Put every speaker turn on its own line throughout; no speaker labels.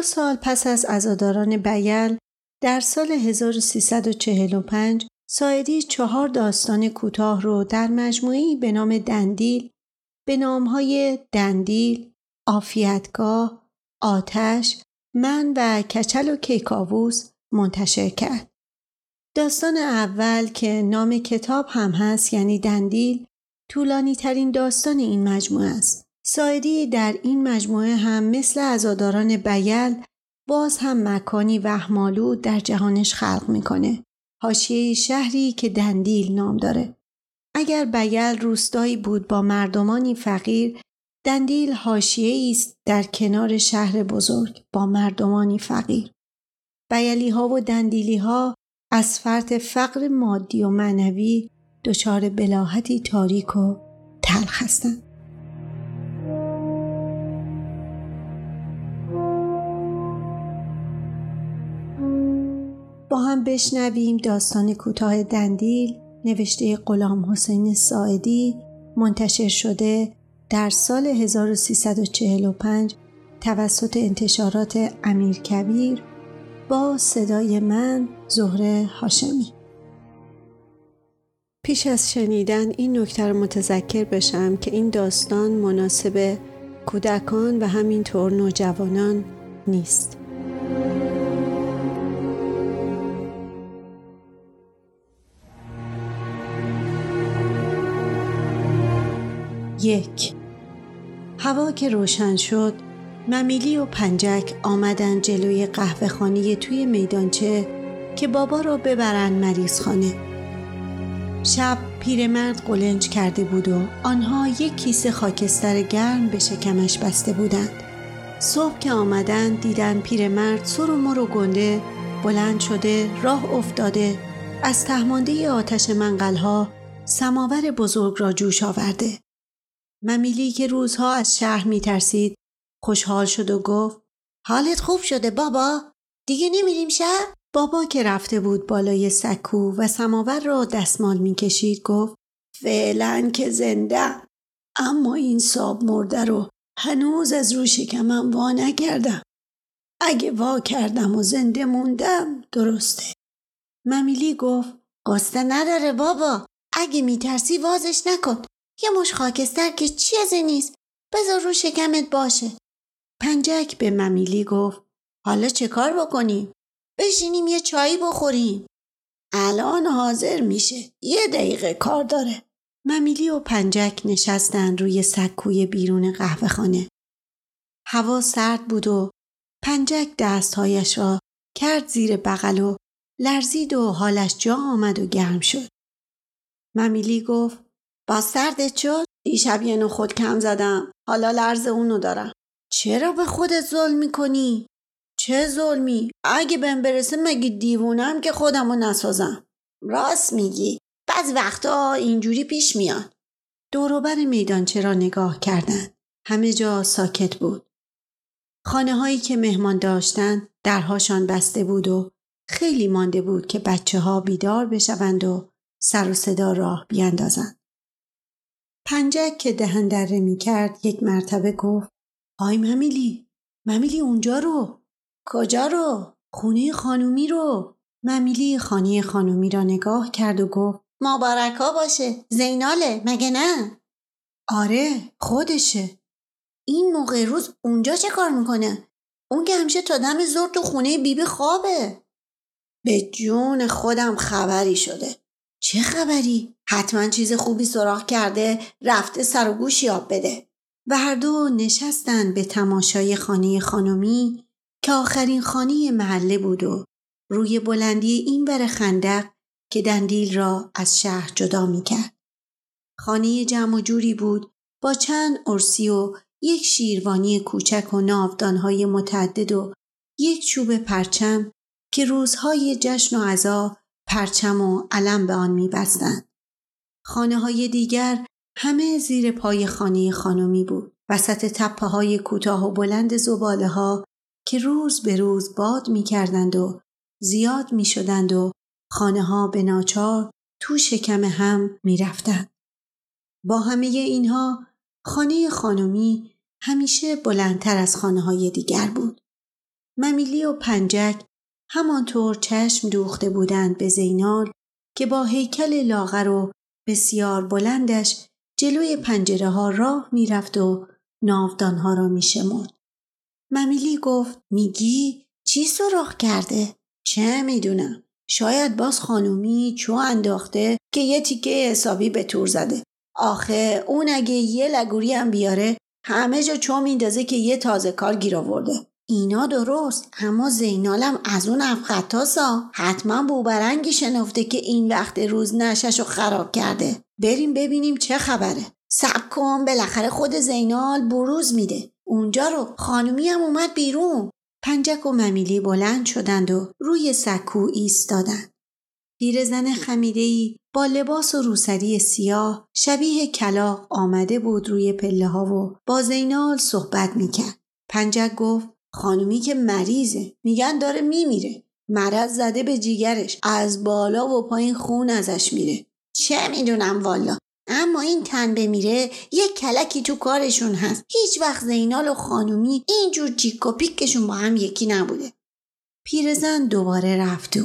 دو سال پس از ازاداران بیل در سال 1345 سایدی چهار داستان کوتاه رو در مجموعی به نام دندیل به نامهای دندیل، آفیتگاه، آتش، من و کچل و کیکاووس منتشر کرد. داستان اول که نام کتاب هم هست یعنی دندیل طولانی ترین داستان این مجموعه است. سایدی در این مجموعه هم مثل ازاداران بیل باز هم مکانی وحمالود در جهانش خلق می‌کنه. حاشیه شهری که دندیل نام داره. اگر بیل روستایی بود با مردمانی فقیر دندیل حاشیه است در کنار شهر بزرگ با مردمانی فقیر. بیلی ها و دندیلی ها از فرط فقر مادی و معنوی دچار بلاحتی تاریک و تلخ هستند. با هم بشنویم داستان کوتاه دندیل نوشته غلام حسین ساعدی منتشر شده در سال 1345 توسط انتشارات امیر کبیر با صدای من زهره هاشمی پیش از شنیدن این نکته رو متذکر بشم که این داستان مناسب کودکان و همینطور نوجوانان نیست. یک هوا که روشن شد ممیلی و پنجک آمدن جلوی قهوه خانی توی میدانچه که بابا را ببرن مریض خانه. شب پیرمرد قلنج کرده بود و آنها یک کیسه خاکستر گرم به شکمش بسته بودند. صبح که آمدن دیدن پیرمرد سر و مر و گنده بلند شده راه افتاده از تهمانده آتش منقلها سماور بزرگ را جوش آورده. ممیلی که روزها از شهر می ترسید خوشحال شد و گفت حالت خوب شده بابا؟ دیگه نمیریم شهر؟ بابا که رفته بود بالای سکو و سماور را دستمال می‌کشید گفت فعلا که زنده اما این ساب مرده رو هنوز از رو شکمم وا نکردم اگه وا کردم و زنده موندم درسته ممیلی گفت قصه نداره بابا اگه میترسی وازش نکن یه مش خاکستر که چیزی نیست. بذار رو شکمت باشه. پنجک به ممیلی گفت حالا چه کار بکنیم بشینیم یه چایی بخوریم. الان حاضر میشه. یه دقیقه کار داره. ممیلی و پنجک نشستن روی سکوی بیرون قهوه خانه. هوا سرد بود و پنجک دستهایش را کرد زیر بغل و لرزید و حالش جا آمد و گرم شد. ممیلی گفت با سردت شد؟ دیشب یه خود کم زدم. حالا لرز اونو دارم. چرا به خودت ظلم می‌کنی؟ چه ظلمی؟ اگه بهم برسه مگه دیوونم که خودمو نسازم راست میگی بعض وقتا اینجوری پیش میاد دوروبر میدانچه را نگاه کردند همه جا ساکت بود خانه هایی که مهمان داشتند درهاشان بسته بود و خیلی مانده بود که بچه ها بیدار بشوند و سر و صدا راه بیاندازند. پنجک که دهن دره می کرد یک مرتبه گفت های ممیلی ممیلی اونجا رو کجا رو؟ خونه خانومی رو ممیلی خانه خانومی را نگاه کرد و گفت مبارکا باشه زیناله مگه نه؟ آره خودشه این موقع روز اونجا چه کار می‌کنه؟ اون که همیشه تا دم زور تو خونه بیبی خوابه به جون خودم خبری شده چه خبری؟ حتما چیز خوبی سراغ کرده رفته سر و گوش یاب بده و هر دو نشستن به تماشای خانه خانمی که آخرین خانه محله بود و روی بلندی این بر خندق که دندیل را از شهر جدا می کرد. خانه جمع و جوری بود با چند ارسی و یک شیروانی کوچک و ناودانهای متعدد و یک چوب پرچم که روزهای جشن و عزا پرچم و علم به آن میبستند. خانه های دیگر همه زیر پای خانه خانمی بود. وسط تپه های کوتاه و بلند زباله ها که روز به روز باد می کردند و زیاد می شدند و خانه ها به ناچار تو شکم هم می رفتند. با همه اینها خانه خانمی همیشه بلندتر از خانه های دیگر بود. ممیلی و پنجک همانطور چشم دوخته بودند به زینال که با هیکل لاغر و بسیار بلندش جلوی پنجره ها راه می‌رفت و ناودان ها را میشمرد. ممیلی گفت میگی چی سراخ کرده؟ چه می‌دونم شاید باز خانومی چو انداخته که یه تیکه حسابی به تور زده آخه اون اگه یه لگوری هم بیاره همه جا چو میندازه که یه تازه کار گیر آورده اینا درست اما زینالم از اون افقطاسا حتما بوبرنگی شنفته که این وقت روز نشش رو خراب کرده. بریم ببینیم چه خبره. سب کن بالاخره خود زینال بروز میده. اونجا رو خانومی هم اومد بیرون. پنجک و ممیلی بلند شدند و روی سکو ایستادند. پیرزن خمیدهای با لباس و روسری سیاه شبیه کلاق آمده بود روی پله ها و با زینال صحبت می‌کرد. پنجک گفت خانومی که مریضه میگن داره میمیره. مرض زده به جیگرش از بالا و پایین خون ازش میره. چه می‌دونم والا اما این تن بمیره یک کلکی تو کارشون هست هیچ وقت زینال و خانومی اینجور جیک و پیکشون با هم یکی نبوده پیرزن دوباره رفت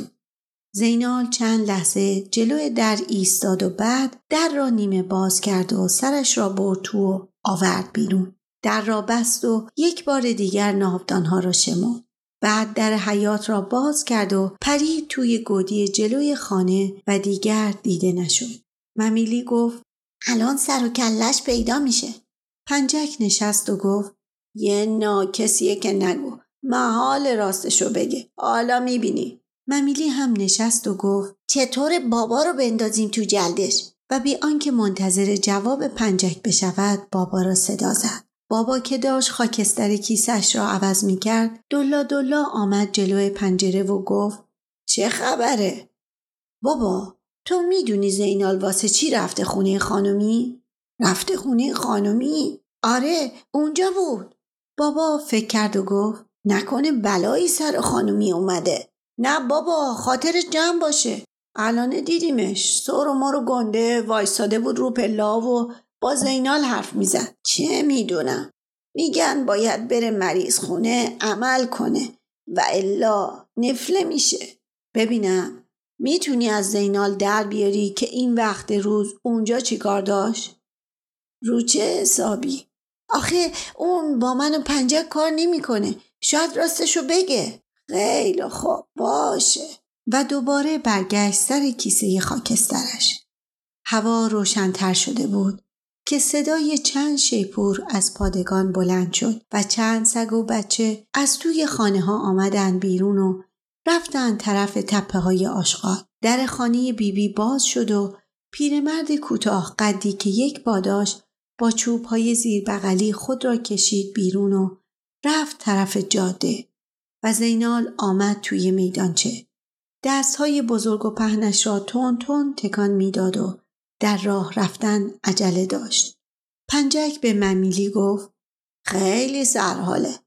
زینال چند لحظه جلوی در ایستاد و بعد در را نیمه باز کرد و سرش را برد تو و آورد بیرون. در را بست و یک بار دیگر ناودانها را شمرد. بعد در حیات را باز کرد و پرید توی گودی جلوی خانه و دیگر دیده نشد. ممیلی گفت الان سر و کلش پیدا میشه. پنجک نشست و گفت یه ناکسیه که نگو. محال راستشو بگه. حالا می‌بینی. ممیلی هم نشست و گفت چطور بابا رو بندازیم تو جلدش و بی آنکه منتظر جواب پنجک بشود بابا را صدا زد بابا که داشت خاکستر کیسش را عوض می کرد دلا دلا آمد جلوی پنجره و گفت چه خبره؟ بابا تو می‌دونی زینال واسه چی رفته خونه خانمی؟ رفته خونه خانمی؟ آره اونجا بود بابا فکر کرد و گفت نکنه بلایی سر خانمی اومده نه بابا خاطر جمع باشه الان دیدیمش سر و ما رو گنده وایستاده بود رو پلا و با زینال حرف می‌زد. چه می‌دونم؟ میگن باید بره مریض خونه عمل کنه و الا نفله میشه. ببینم می‌تونی از زینال در بیاری که این وقت روز اونجا چیکار داشت؟ رو چه حسابی؟ آخه اون با من و پنجه کار نمی‌کنه. شاید راستشو بگه. خیلی خوب باشه. و دوباره برگشت سر کیسه خاکسترش. هوا روشنتر شده بود. که صدای چند شیپور از پادگان بلند شد و چند سگ و بچه از توی خانه ها آمدن بیرون و رفتن طرف تپه های آشغال. در خانه بیبی باز شد و پیرمرد کوتاه قدی که یک باداش با چوب های زیر بغلی خود را کشید بیرون و رفت طرف جاده. و زینال آمد توی میدانچه. های بزرگ و پهنش را تون تون تکان می‌داد و در راه رفتن عجله داشت. پنجک به ممیلی گفت خیلی سرحاله.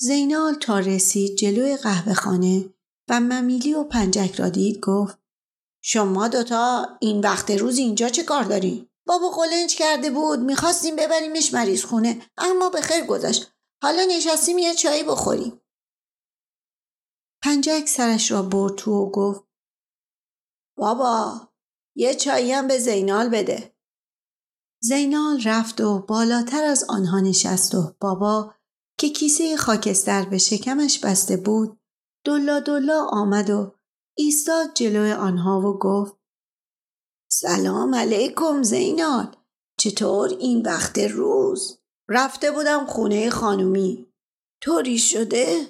زینال تا رسید جلوی قهوه خانه و ممیلی و پنجک را دید گفت شما دوتا این وقت روز اینجا چه کار داری؟ بابا قلنج کرده بود می‌خواستیم ببریمش مریض خونه اما به خیر گذشت حالا نشستیم یه چایی بخوریم پنجک سرش را برد تو و گفت بابا یه چایی هم به زینال بده. زینال رفت و بالاتر از آنها نشست و بابا که کیسه خاکستر به شکمش بسته بود دلا دلا آمد و ایستاد جلوی آنها و گفت سلام علیکم زینال چطور این وقت روز؟ رفته بودم خونه خانومی طوری شده؟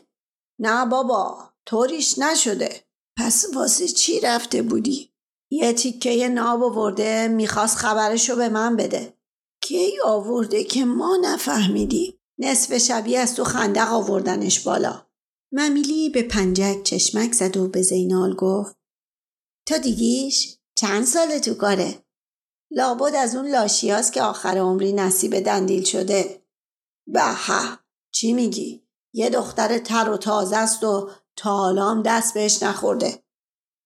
نه بابا طوریش نشده پس واسه چی رفته بودی؟ یه تیکه ناب آورده می‌خواست خبرشو به من بده. کی آورده که ما نفهمیدیم؟ نصف شبیه از تو خندق آوردنش بالا. ممیلی به پنجک چشمک زد و به زینال گفت تو دیدیش چند سال تو کاره؟ لابد از اون لاشیاست که آخر عمری نصیب دندیل شده. به چی میگی؟ یه دختر تر و تازه است و تا حالا دست بهش نخورده.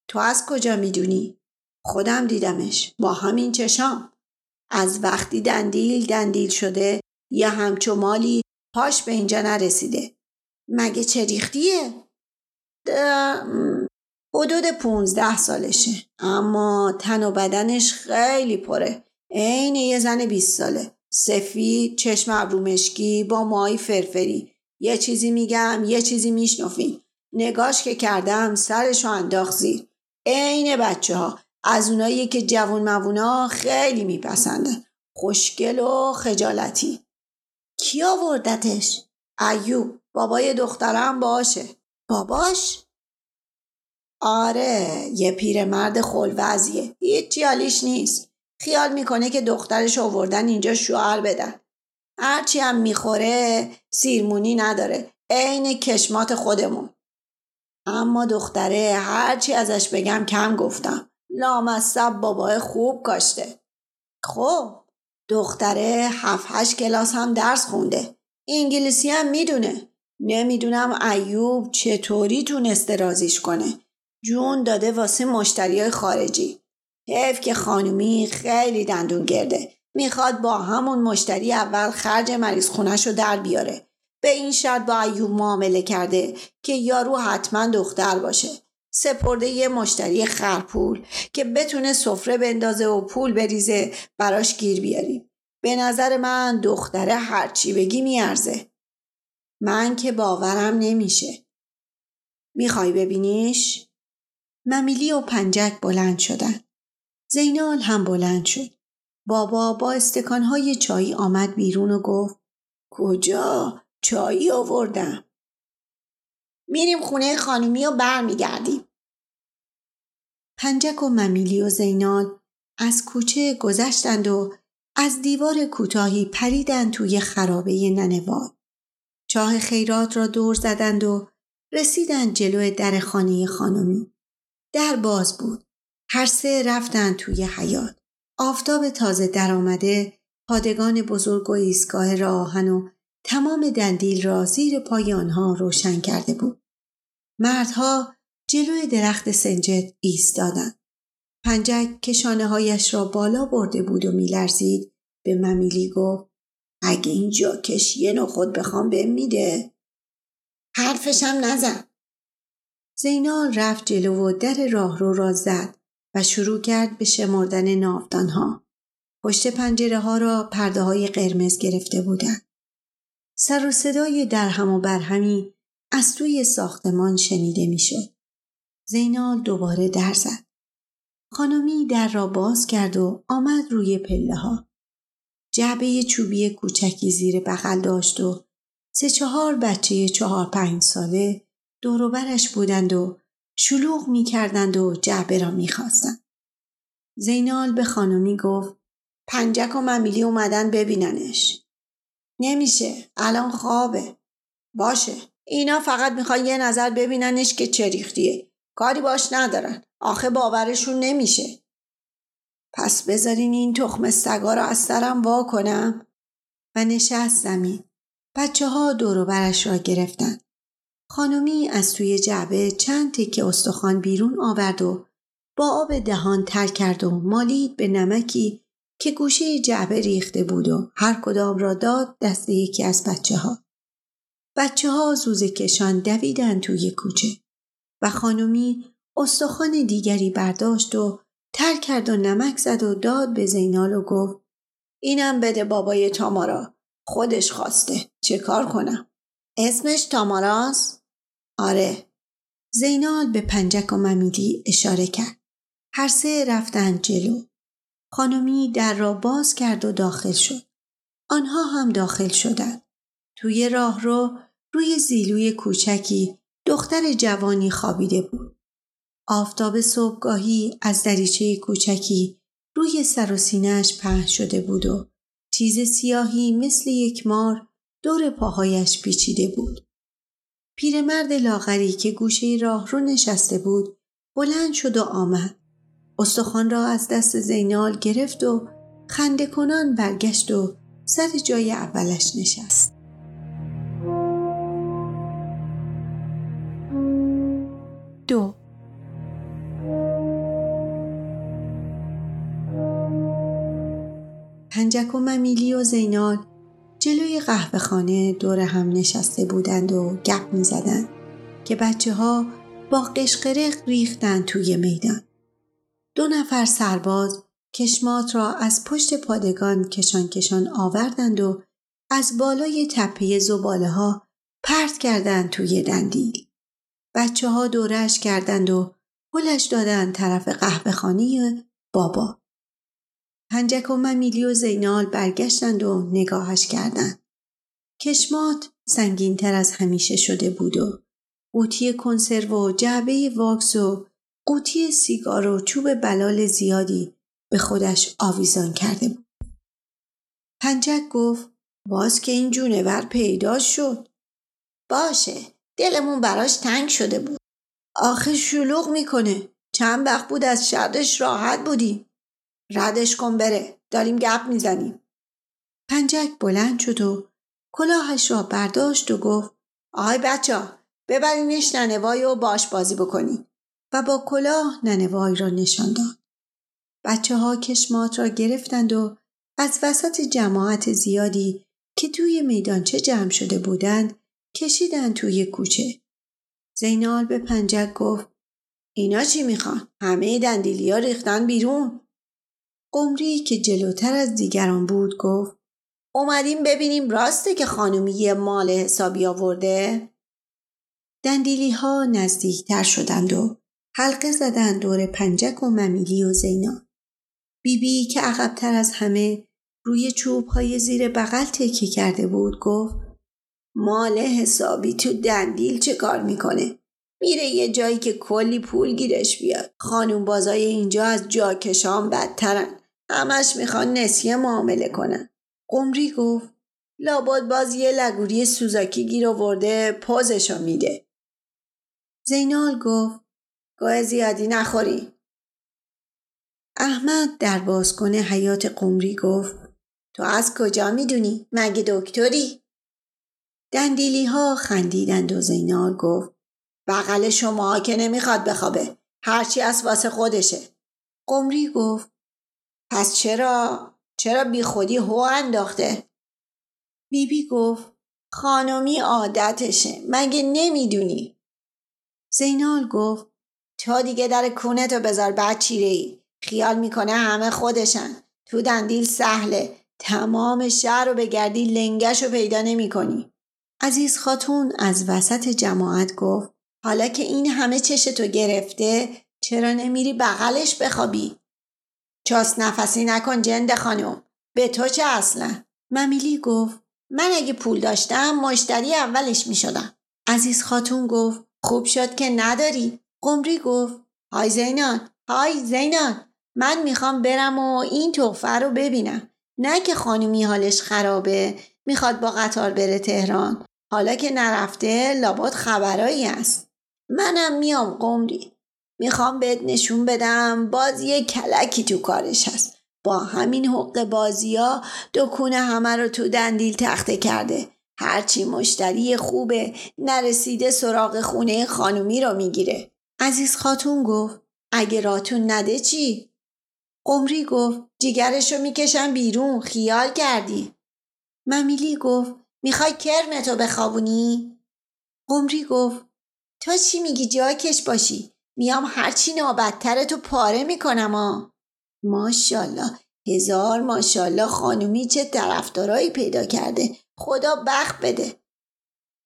تو از کجا می‌دونی؟ خودم دیدمش با همین چشام. از وقتی دندیل دندیل شده یه همچو مالی پاش به اینجا نرسیده. مگه چریختیه؟ حدود پونزده سالشه. اما تن و بدنش خیلی پره. عین یه زن بیست ساله. سفید چشم ابرومشکی با مای فرفری. یه چیزی میگم یه چیزی میشنفین نگاش که کردم سرشو انداخت زیر. عین بچه ها از اونایی که جوون موونا خیلی میپسندن خوشگل و خجالتی. کی آوردتش؟ ایوب. بابای دخترم باشه. باباش؟ آره یه پیرمرد خلوزیه هیچ حالیش نیست. خیال می‌کنه که دخترش آوردن اینجا شوهر بدن. هرچی هم می‌خوره سیرمونی نداره. عین کشمات خودمون. اما دختره هرچی ازش بگم کم گفتم. لامصب بابای خوب کاشته. خب دختره هفت هشت کلاس هم درس خونده. انگلیسی هم می‌دونه. نمی‌دونم ایوب چطوری تونسته رازیش کنه. جون داده واسه مشتری خارجی. حیف که خانومی خیلی دندون گرده. می‌خواد با همون مشتری اول خرج مریض خونش رو در بیاره. به این شرط با ایوب معامله کرده که یارو حتما دختر باشه. سپرده یه مشتری خرپول که بتونه سفره بندازه و پول بریزه براش گیر بیاریم. به نظر من دختره هرچی بگی میارزه. من که باورم نمیشه. می‌خوای ببینیش؟ ممیلی و پنجک بلند شدن. زینال هم بلند شد. بابا با استکانهای چایی آمد بیرون و گفت کجا؟ چایی آوردم. میریم خونه خانومی و برمیگردیم پنجک و ممیلی و زینال از کوچه گذشتند و از دیوار کوتاهی پریدند توی خرابه ننوار. چاه خیرات را دور زدند و رسیدند جلو در خانه خانمی. در باز بود. هر سه رفتند توی حیات. آفتاب تازه درآمده پادگان بزرگ و ایستگاه راهن و تمام دندیل را زیر پای آنها روشن کرده بود. مردها جلوی درخت سنجد ایستادند. پنجک که شانه هایش را بالا برده بود و میلرزید به ممیلی گفت اگه این جاکش یه نخود بخوام بهم میده حرفشم نزن زینال رفت جلو و در راهرو را زد و شروع کرد به شمردن ناودانها پشت پنجره ها را پرده های قرمز گرفته بودند سر و صدای درهم و برهمی از توی ساختمان شنیده می‌شد. زینال دوباره در زد. خانمی در را باز کرد و آمد روی پله ها. جعبه چوبی کوچکی زیر بغل داشت و سه چهار بچه چهار پنج ساله دوروبرش بودند و شلوغ می کردند و جعبه را می خواستند. زینال به خانمی گفت پنجک و ممیلی اومدن ببیننش. نمیشه الان خوابه. باشه اینا فقط می‌خوان یه نظر ببیننش که چریختیه. کاری باش ندارن. آخه باورشون نمیشه. پس بذارین این تخم سگا را از سرم وا کنم و نشست زمین. بچه ها دور برش را گرفتن. خانمی از توی جعبه چند تکه استخوان بیرون آورد و با آب دهان تر کرد و مالید به نمکی که گوشه جعبه ریخته بود و هر کدام را داد دست یکی از بچه ها. بچه ها زوزه کشان دویدن توی کوچه و خانمی استخوان دیگری برداشت و تر کرد و نمک زد و داد به زینال و گفت اینم بده بابای تامارا خودش خواسته چه کار کنم؟ اسمش تاماراست؟ آره. زینال به پنجک و ممیلی اشاره کرد. هر سه رفتند جلو. خانمی در را باز کرد و داخل شد آنها هم داخل شدند توی راه رو روی زیلوی کوچکی دختر جوانی خوابیده بود آفتاب صبحگاهی از دریچه کوچکی روی سر و سینهش پهن شده بود و چیز سیاهی مثل یک مار دور پاهایش پیچیده بود. پیرمرد لاغری که گوشه راه رو نشسته بود بلند شد و آمد. استخوان را از دست زینال گرفت و خنده کنان برگشت و سر جای اولش نشست. دو پنجک و ممیلی و زینال جلوی قهوه خانه دور هم نشسته بودند و گپ می زدند که بچه ها با قشقرق ریختن توی میدان. دو نفر سرباز کشمات را از پشت پادگان کشان کشان آوردند و از بالای تپه زباله ها پرت کردند توی دندیل. بچه ها دورش کردند و پلش دادند طرف قهوه خانه بابا. پنجک و ممیلی و زینال برگشتند و نگاهش کردند. کشمات سنگین تر از همیشه شده بود و قوطی کنسرو و جعبه واکس و قوطی سیگار و چوب بلال زیادی به خودش آویزان کرده بود. پنجک گفت باز که این جونور پیدا شد. باشه دلمون براش تنگ شده بود. آخه شلوغ می‌کنه. چند وقت بود از شرش راحت بودیم. ردش کن بره. داریم گپ می‌زنیم. پنجک بلند شد و کلاهش را برداشت و گفت آهای بچه ببرینش ننوای و باش بازی بکنی و با کلاه ننوای را نشان داد. بچه ها کشمات را گرفتند و از وسط جماعت زیادی که توی میدانچه جمع شده بودند کشیدن توی کوچه. زینال به پنجک گفت اینا چی می‌خوان؟ همه دندیلی ها ریختن بیرون. قمری که جلوتر از دیگران بود گفت اومدیم ببینیم راسته که خانومی یه مال حسابی آورده؟ دندیلی ها نزدیکتر شدند و حلقه زدند دور پنجک و ممیلی و زینا. بیبی بی که عقبتر از همه روی چوب های زیر بغل تکیه کرده بود گفت مال حسابی تو دندیل چه کار می‌کنه؟ میره یه جایی که کلی پول گیرش بیاد. خانوم بازای اینجا از جاکشان بدترن. همش می‌خوان نسیه معامله کنن. قمری گفت لابد باز یه لگوری سوزاکی گیر آورده پوزشو میده. زینال گفت گاه زیادی نخوری. احمد در بازکن حیات قمری گفت تو از کجا می‌دونی؟ مگه دکتری؟ دندیلی ها خندیدند و زینال گفت بغل شما که نمی‌خواد بخوابه هرچی از واسه خودشه قمری گفت پس چرا چرا بی خودی هو انداخته بیبی بی گفت خانمی عادتشه مگه نمی‌دونی زینال گفت تا دیگه در کونتو بذار بعد چیره ای خیال می‌کنه همه خودشن تو دندیل سهله تمام شهر رو بگردی لنگش رو پیدا نمی‌کنی عزیز خاتون از وسط جماعت گفت حالا که این همه چشتو گرفته چرا نمیری بغلش بخوابی؟ چاس نفسی نکن جند خانم به تو چه اصلا؟ ممیلی گفت من اگه پول داشتم مشتری اولش می شدم. عزیز خاتون گفت خوب شد که نداری. قمری گفت های زینان های زینان من می‌خوام برم و این توفه رو ببینم. نه که خانومی حالش خرابه می‌خواد با قطار بره تهران. حالا که نرفته لابد خبرایی است. منم میام قمری. می‌خوام بهت نشون بدم باز یه کلکی تو کارش هست. با همین حق بازی ها دکونه همه رو تو دندیل تخته کرده. هرچی مشتری خوبه نرسیده سراغ خونه خانومی رو می‌گیره. عزیز خاتون گفت اگه راتون نده چی؟ قمری گفت جیگرش رو می‌کشم بیرون خیال کردی. ممیلی گفت می‌خوای کرمتو بخوابونی؟ قمری گفت تا چی میگی جاکش باشی میام هرچی نابدتر تو پاره می‌کنم آ ماشالله هزار ماشالله خانومی چه طرفدارایی پیدا کرده خدا بخت بده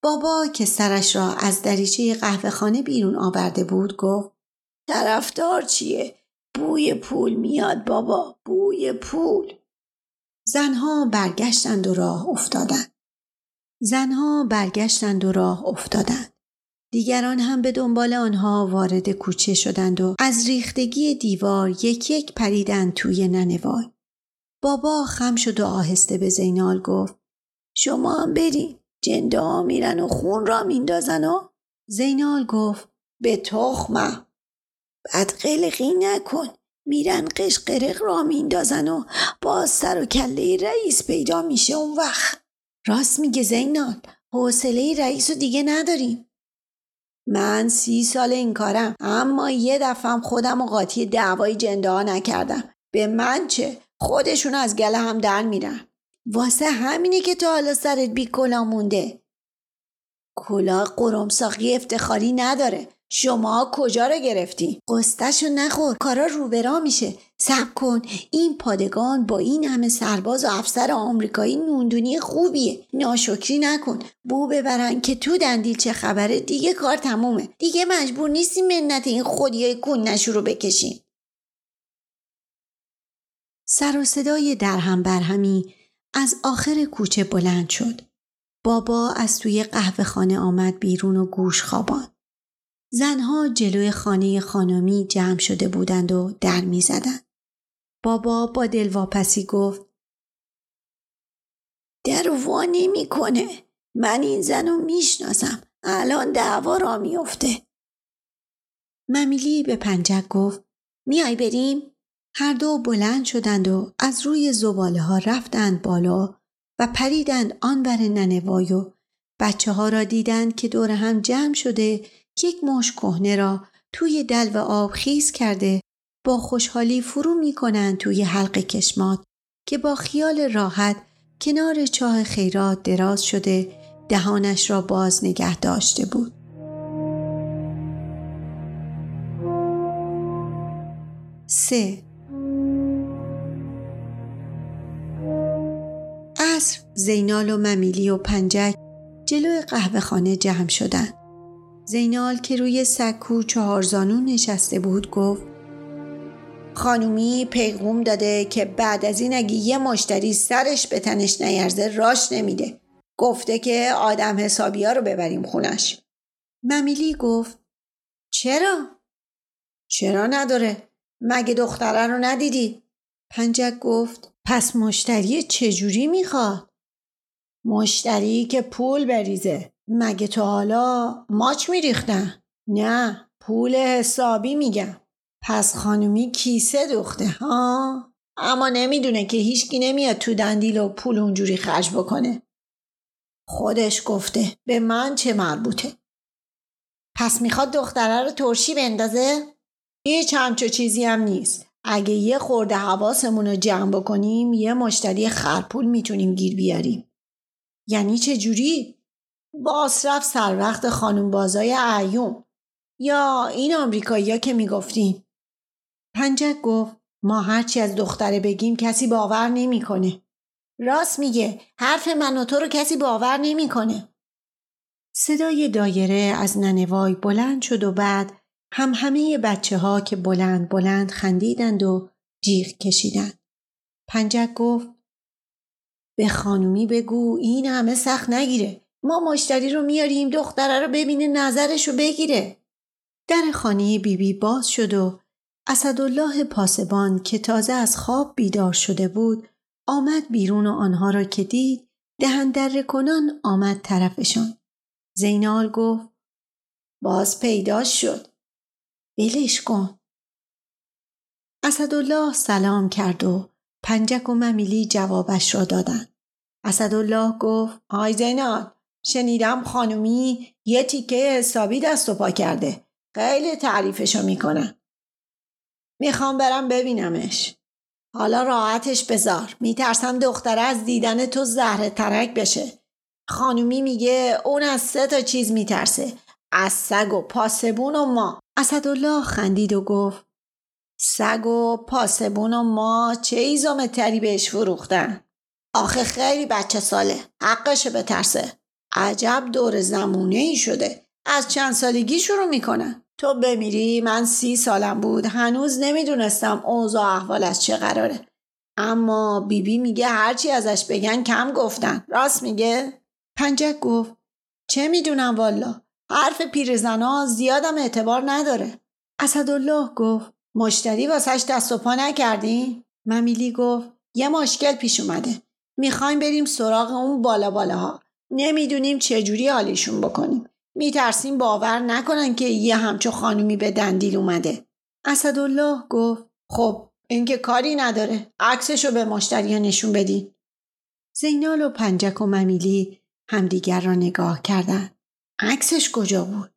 بابا که سرش را از دریچه قهوه خانه بیرون آورده بود گفت طرفدار چیه؟ بوی پول میاد بابا بوی پول زنها برگشتند و راه افتادند زنها برگشتند و راه افتادند دیگران هم به دنبال آنها وارد کوچه شدند و از ریختگی دیوار یک یک پریدند توی ننوای. بابا خم شد و آهسته به زینال گفت شما هم برین جنده ها میرن و خون را میندازن و زینال گفت به تخمم بعد قلقی نکن. میرن قشقرق را میندازن و باز سر و کله رئیس پیدا میشه اون وقت. راست میگه زینال حوصله رئیس رو دیگه نداریم. من سی سال این کارم اما یه دفعه خودم و قاطی دعوای جنده ها نکردم. به من چه؟ خودشون از گله هم در میرن. واسه همینه که تو حالا سرت بی کلا مونده. کلاه قرمساقی افتخاری نداره. شما کجا رو گرفتی؟ قستشو نخور. کارا روبرا میشه. سب کن. این پادگان با این همه سرباز و افسر آمریکایی نوندونی خوبیه. ناشکری نکن. بو ببرن که تو دندیل چه خبره. دیگه کار تمومه. دیگه مجبور نیستی منت این خودیای کننشو رو بکشین سر و صدای درهم برهمی از آخر کوچه بلند شد بابا از توی قهوه خانه آمد بیرون و گوش خوابان زنها جلوی خانه خانمی جمع شده بودند و در می زدند. بابا با دلواپسی گفت در وا نمی‌کنه. من این زن رو می‌شناسم. الان دعوا را میافته. ممیلی به پنجک گفت میای بریم؟ هر دو بلند شدند و از روی زباله ها رفتند بالا و پریدند آن بر ننوای و بچه ها را دیدند که دور هم جمع شده یک مش کهنه را توی دلو آب خیز کرده با خوشحالی فرو می کنند توی حلق کشمات که با خیال راحت کنار چاه خیرات دراز شده دهانش را باز نگه داشته بود. سه عصر زینال و ممیلی و پنجک جلوی قهوه خانه جمع شدند. زینال که روی سکو چهارزانو نشسته بود گفت خانومی پیغوم داده که بعد از این اگه یه مشتری سرش به تنش نیرزه راش نمیده گفته که آدم حسابی رو ببریم خونش ممیلی گفت چرا؟ چرا نداره؟ مگه دختره رو ندیدی؟ پنجک گفت پس مشتری چجوری می‌خواد؟ مشتری که پول بریزه مگه تو حالا ماچ میریختن؟ نه پول حسابی میگم پس خانومی کیسه دوخته ها اما نمی‌دونه که هیچکی نمیاد تو دندیل و پول اونجوری خرج بکنه خودش گفته به من چه مربوطه پس می‌خواد دختره رو ترشی بندازه؟ هیچ همچو چیزی هم نیست اگه یه خورده حواسمون رو جمع بکنیم یه مشتری خرپول می‌تونیم گیر بیاریم یعنی چه جوری؟ با سر وقت خانم بازای عیوم یا این آمریکایی که می‌گفتیم پنجک گفت ما هرچی از دختره بگیم کسی باور نمی‌کنه. راست میگه حرف من و تو رو کسی باور نمی‌کنه. صدای دایره از ننوای بلند شد و بعد هم همه بچه ها که بلند بلند خندیدند و جیغ کشیدند. پنجک گفت به خانومی بگو این همه سخت نگیره. ما مشتری رو میاریم دختره رو ببینه نظرش رو بگیره. در خانه بیبی بی باز شد و اسدالله پاسبان که تازه از خواب بیدار شده بود آمد بیرون و آنها را که دید دهن در کنان آمد طرفشان. زینال گفت باز پیدا شد. بلش کن. اسدالله سلام کرد و پنجک و ممیلی جوابش را دادند. اسدالله گفت آی زینال شنیدم خانومی یه تیکه حسابی دست و پا کرده. خیلی تعریفشو می‌کنن. می‌خوام برم ببینمش. حالا راحتش بذار. میترسم دختره از دیدن تو زهر ترک بشه. خانومی میگه اون از سه تا چیز میترسه. از سگ و پاسبون و ما. اسدالله خندید و گفت سگ و پاسبون و ما چه ایزام تری بهش فروختن. آخه خیلی بچه ساله. حقشه بترسه. عجب دور زمونه ای شده از چند سالگی شروع می‌کنن تو بمیری من سی سالم بود هنوز نمی‌دونستم اوضاع احوال از چه قراره اما بیبی بی میگه هرچی ازش بگن کم گفتن راست میگه پنجک گفت چه می‌دونم والا حرف پیرزنا زیادم اعتبار نداره. اسدالله گفت مشتری واسش دست و پا نکردی؟ ممیلی گفت یه مشکل پیش اومده. می‌خوایم بریم سراغ اون بالا بالاها. نمی‌دونیم چجوری حالیشون بکنیم. میترسیم باور نکنن که یه همچو خانومی به دندیل اومده. اسدالله گفت خب اینکه کاری نداره. عکسشو به مشتری نشون بدین. زینال و پنجک و ممیلی همدیگر را نگاه کردن عکسش کجا بود؟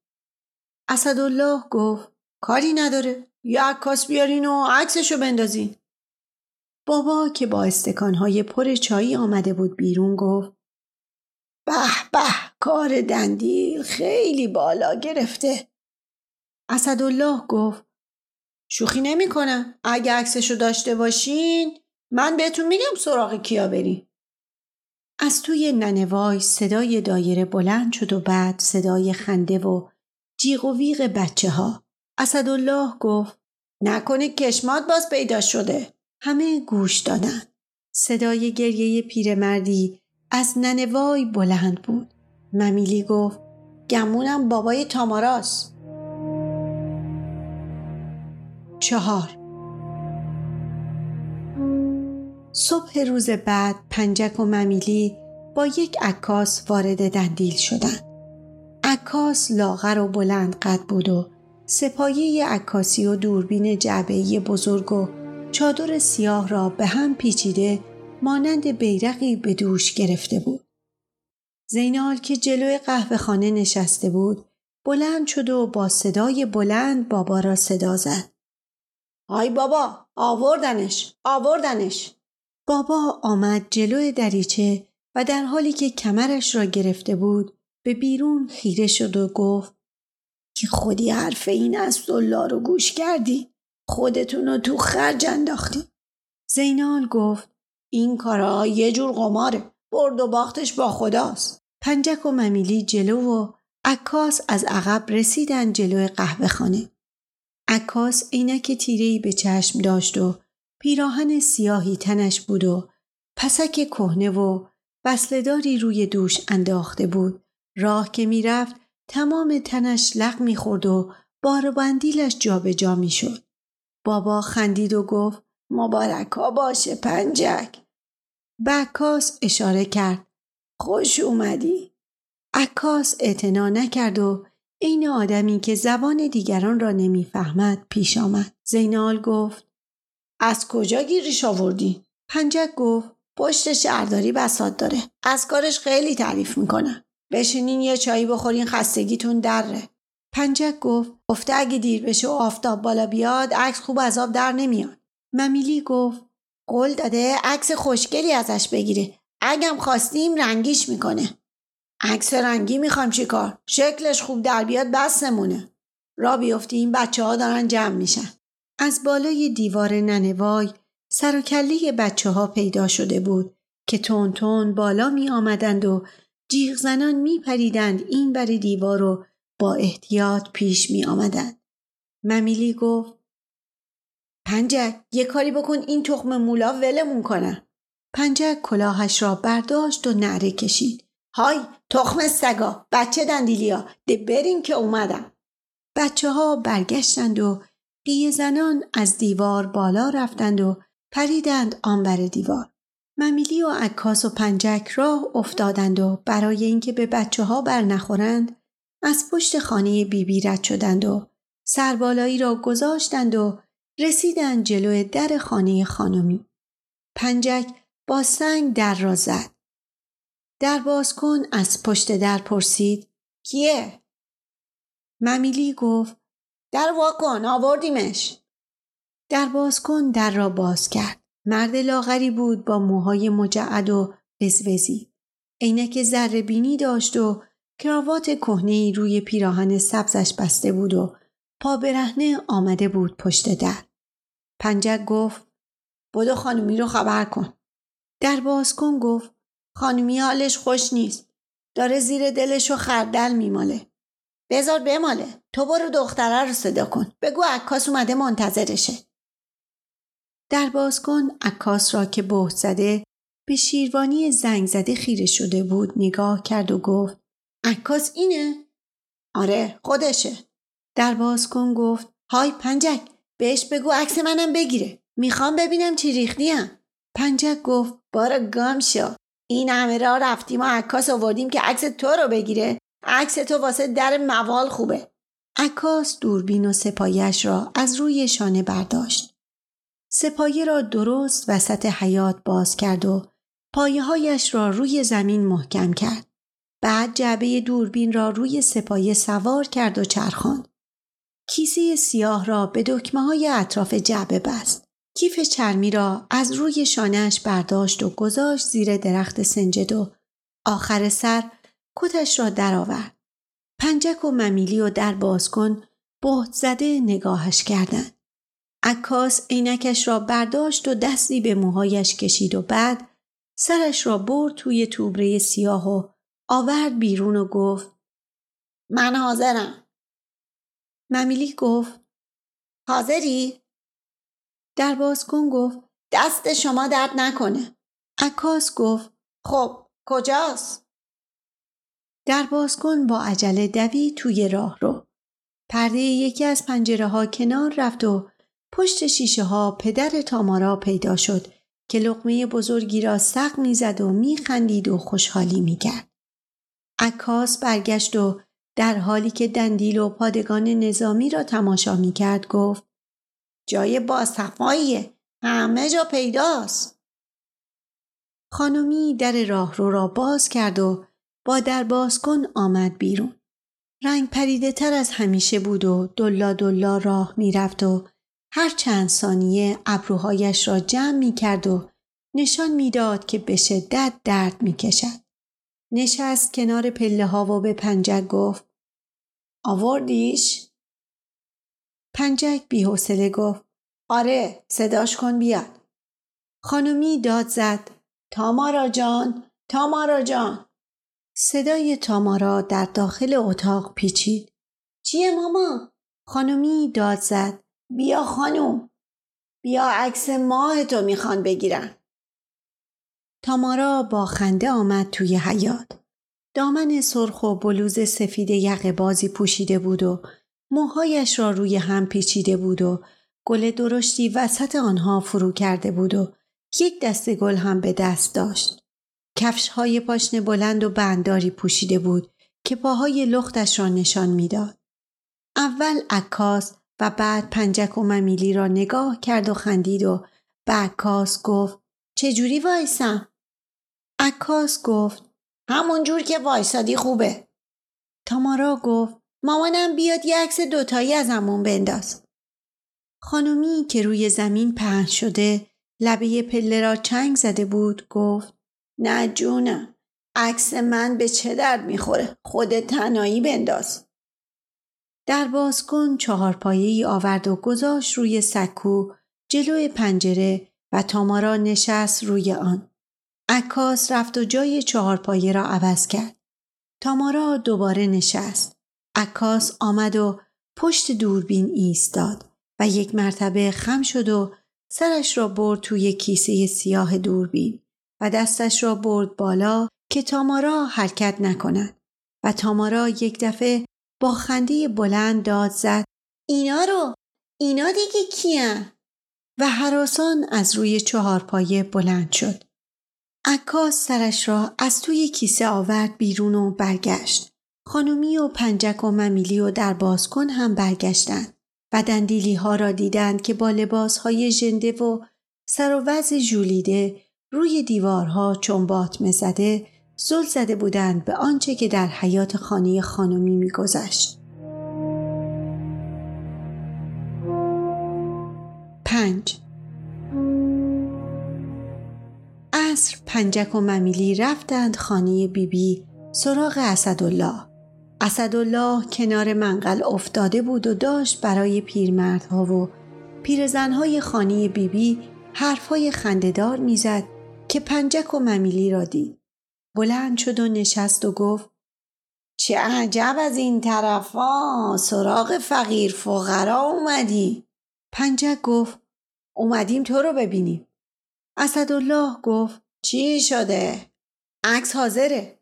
اسدالله گفت کاری نداره. یه عکاس بیارین و عکسشو بندازین. بابا که با استکانهای پر چایی آمده بود بیرون گفت به به کار دندیل خیلی بالا گرفته. اسدالله گفت شوخی نمی کنم اگه عکسشو داشته باشین من بهتون میگم سراغ کیا بری از توی ننوای صدای دایره بلند شد و بعد صدای خنده و جیغ و ویغ بچه ها اسدالله گفت نکنه کشمات باز پیدا شده. همه گوش دادن. صدای گریه پیرمردی از ننوای بلند بود. ممیلی گفت گمونم بابای تاماراس چهار. صبح روز بعد پنجک و ممیلی با یک عکاس وارد دندیل شدند. عکاس لاغر و بلند قد بود و سپایه عکاسی و دوربین جعبه‌ای بزرگ و چادر سیاه را به هم پیچیده مانند بیرقی به دوش گرفته بود. زینال که جلوی قهوه خانه نشسته بود بلند شد و با صدای بلند بابا را صدا زد. آی بابا آوردنش آوردنش بابا آمد جلوی دریچه و در حالی که کمرش را گرفته بود به بیرون خیره شد و گفت که خودی حرف این الله رو گوش کردی؟ خودتون رو تو خرج انداختی. زینال گفت این کارا یه جور قماره برد و باختش با خداست. پنجک و ممیلی جلو و عکاس از عقب رسیدن جلوی قهوه خانه. عکاس عینک تیرهای به چشم داشت و پیراهن سیاهی تنش بود و پسک کهنه و وصلداری روی دوش انداخته بود. راه که می‌رفت تمام تنش لغ می‌خورد و بار بندیلش جابجا می‌شد. بابا خندید و گفت مبارکا باشه پنجک. به عکاس اشاره کرد خوش اومدی. عکاس اعتنا نکرد و عین آدمی که زبان دیگران را نمی‌فهمد پیش آمد. زینال گفت از کجا گیریش آوردی؟ پنجک گفت پشت شهرداری بسات داره. از کارش خیلی تعریف می‌کنه. بشینین یه چایی بخورین خستگیتون دره. پنجک گفت گفته اگه دیر بشه و آفتاب بالا بیاد عکس خوب از آب در نمیاد. ممیلی گفت قول داده عکس خوشگلی ازش بگیره. اگم خواستیم رنگیش می‌کنه. عکس رنگی می‌خوام چیکار؟ شکلش خوب در بیاد بس نمونه. را بیفتی این بچه ها دارن جمع میشن. از بالای دیوار ننوای سر و کله بچه ها پیدا شده بود که تون تون بالا می آمدند و جیغ زنان می پریدند این بر دیوار رو با احتیاط پیش می آمدند. ممیلی گفت پنجک یه کاری بکن این تخم مولا ولمون کنن. پنجک کلاهش را برداشت و نعره کشید. های تخم سگا بچه دندیلیا ده برین که اومدم. بچه ها برگشتند و قیه زنان از دیوار بالا رفتند و پریدند آنور دیوار. ممیلی و عکاس و پنجک راه افتادند و برای اینکه به بچه ها بر نخورند از پشت خانه بیبی رد شدند و سربالایی را گذاشتند و رسیدند جلوی در خانه خانمی. پنجک با سنگ در را زد. در باز کن از پشت در پرسید کیه؟ ممیلی گفت در واکن آوردیمش. در باز کن در را باز کرد. مرد لاغری بود با موهای مجعد و وزوزی عینک ذره بینی داشت و کراوات کهنه روی پیراهن سبزش بسته بود و پا برهنه آمده بود پشت در. پنجک گفت بدو خانومی رو خبر کن. در باز کن گفت خانومی حالش خوش نیست. داره زیر دلش و خردل میماله. بذار بماله. تو برو دختره رو صدا کن. بگو عکاس اومده منتظرشه. در باز کن عکاس را که بهت زده به شیروانی زنگ زده خیره شده بود نگاه کرد و گفت عکاس اینه؟ آره خودشه. در باز کن گفت های پنجک بهش بگو عکس منم بگیره. می‌خوام ببینم چی ریختیم پنجک گفت بارا گام شو. این همه را رفتیم و عکاس آوردیم که عکس تو رو بگیره. عکس تو واسه در موال خوبه. عکاس دوربین و سپایش را از روی شانه برداشت. سپایه را درست وسط حیات باز کرد و پایه هایش را روی زمین محکم کرد. بعد جعبه دوربین را روی سپایه سوار کرد و چرخاند. کیسه سیاه را به دکمه های اطراف جعبه بست. کیف چرمی را از روی شانهش برداشت و گذاشت زیر درخت سنجد و آخر سر کتش را درآورد. پنجک و ممیلی و در باز کن بهت زده نگاهش کردند. عکاس عینکش را برداشت و دستی به موهایش کشید و بعد سرش را برد توی توبره سیاه و آورد بیرون و گفت من حاضرم. ممیلی گفت حاضری؟ در کن گفت دست شما درد نکنه. عکاس گفت خب کجاست؟ در کن با عجله دوی توی راه رو. پرده یکی از پنجره ها کنار رفت و پشت شیشه ها پدر تامارا پیدا شد که لقمه بزرگی را سق می‌زد و میخندید و خوشحالی می‌کرد. عکاس برگشت و در حالی که دندیل و پادگان نظامی را تماشا می‌کرد گفت جای بازصفاییه همه جا پیداست. خانمی در راهرو را باز کرد و با در باز کن آمد بیرون. رنگ پریده تر از همیشه بود و دلا دلا راه می‌رفت و هر چند ثانیه ابروهایش را جمع می کرد و نشان می‌داد که به شدت درد می کشد. نشست کنار پله ها و به پنجک گفت آوردیش؟ پنجک بیحوصله گفت آره صداش کن بیاد. خانمی داد زد تامارا جان تامارا جان صدای تامارا در داخل اتاق پیچید. چیه ماما؟ خانمی داد زد. بیا خانم. بیا عکس ماه تو می‌خوان بگیرن. تامارا با خنده آمد توی حیات. دامن سرخ و بلوز سفید یقه بازی پوشیده بود و موهایش را روی هم پیچیده بود و گل درشتی وسط آنها فرو کرده بود و یک دسته گل هم به دست داشت. کفش های پاشنه بلند و بنداری پوشیده بود که پاهای لختش را نشان می‌داد. اول عکاس و بعد پنجک و ممیلی را نگاه کرد و خندید و به عکاس گفت چجوری وایسم؟ عکاس گفت همون جور که وایسادی خوبه. تامارا گفت مامانم بیاد یه عکس دوتایی از همون بنداز. خانومی که روی زمین پهن شده لبه پله را چنگ زده بود گفت نه جونم عکس من به چه درد می‌خوره خود تنایی بنداز در باز کن چهار ای آورد و گذاشت روی سکو جلوی پنجره و تامارا نشست روی آن. عکاس رفت و جای چهارپایه را عوض کرد. تامارا دوباره نشست. عکاس آمد و پشت دوربین ایستاد و یک مرتبه خم شد و سرش را برد توی کیسه سیاه دوربین. و دستش را برد بالا که تامارا حرکت نکند و تامارا یک دفعه با خنده بلند داد زد اینا رو اینا دیگه کیه؟ و حراسان از روی چهار پایه بلند شد. عکاس سرش را از توی کیسه آورد بیرون و برگشت. خانومی و پنجک و ممیلی و در بازکن هم برگشتند و دندیلی ها را دیدند که با لباس های ژنده و سر و وز جولیده روی دیوارها چون باطمه زده زل زده بودند به آنچه که در حیات خانه خانمی میگذشت. پنج عصر پنجک و ممیلی رفتند خانه بیبی بی سراغ اسدالله. اسدالله کنار منقل افتاده بود و داشت برای پیرمردها و پیرزنهای خانه بیبی بی حرفهای خندهدار می‌زد که پنجک و ممیلی را دید. بلند شد و نشست و گفت چه عجب از این طرفا سراغ فقیر فقرا اومدی. پنجک گفت اومدیم تو رو ببینیم. اسدالله گفت چی شده؟ عکس حاضره.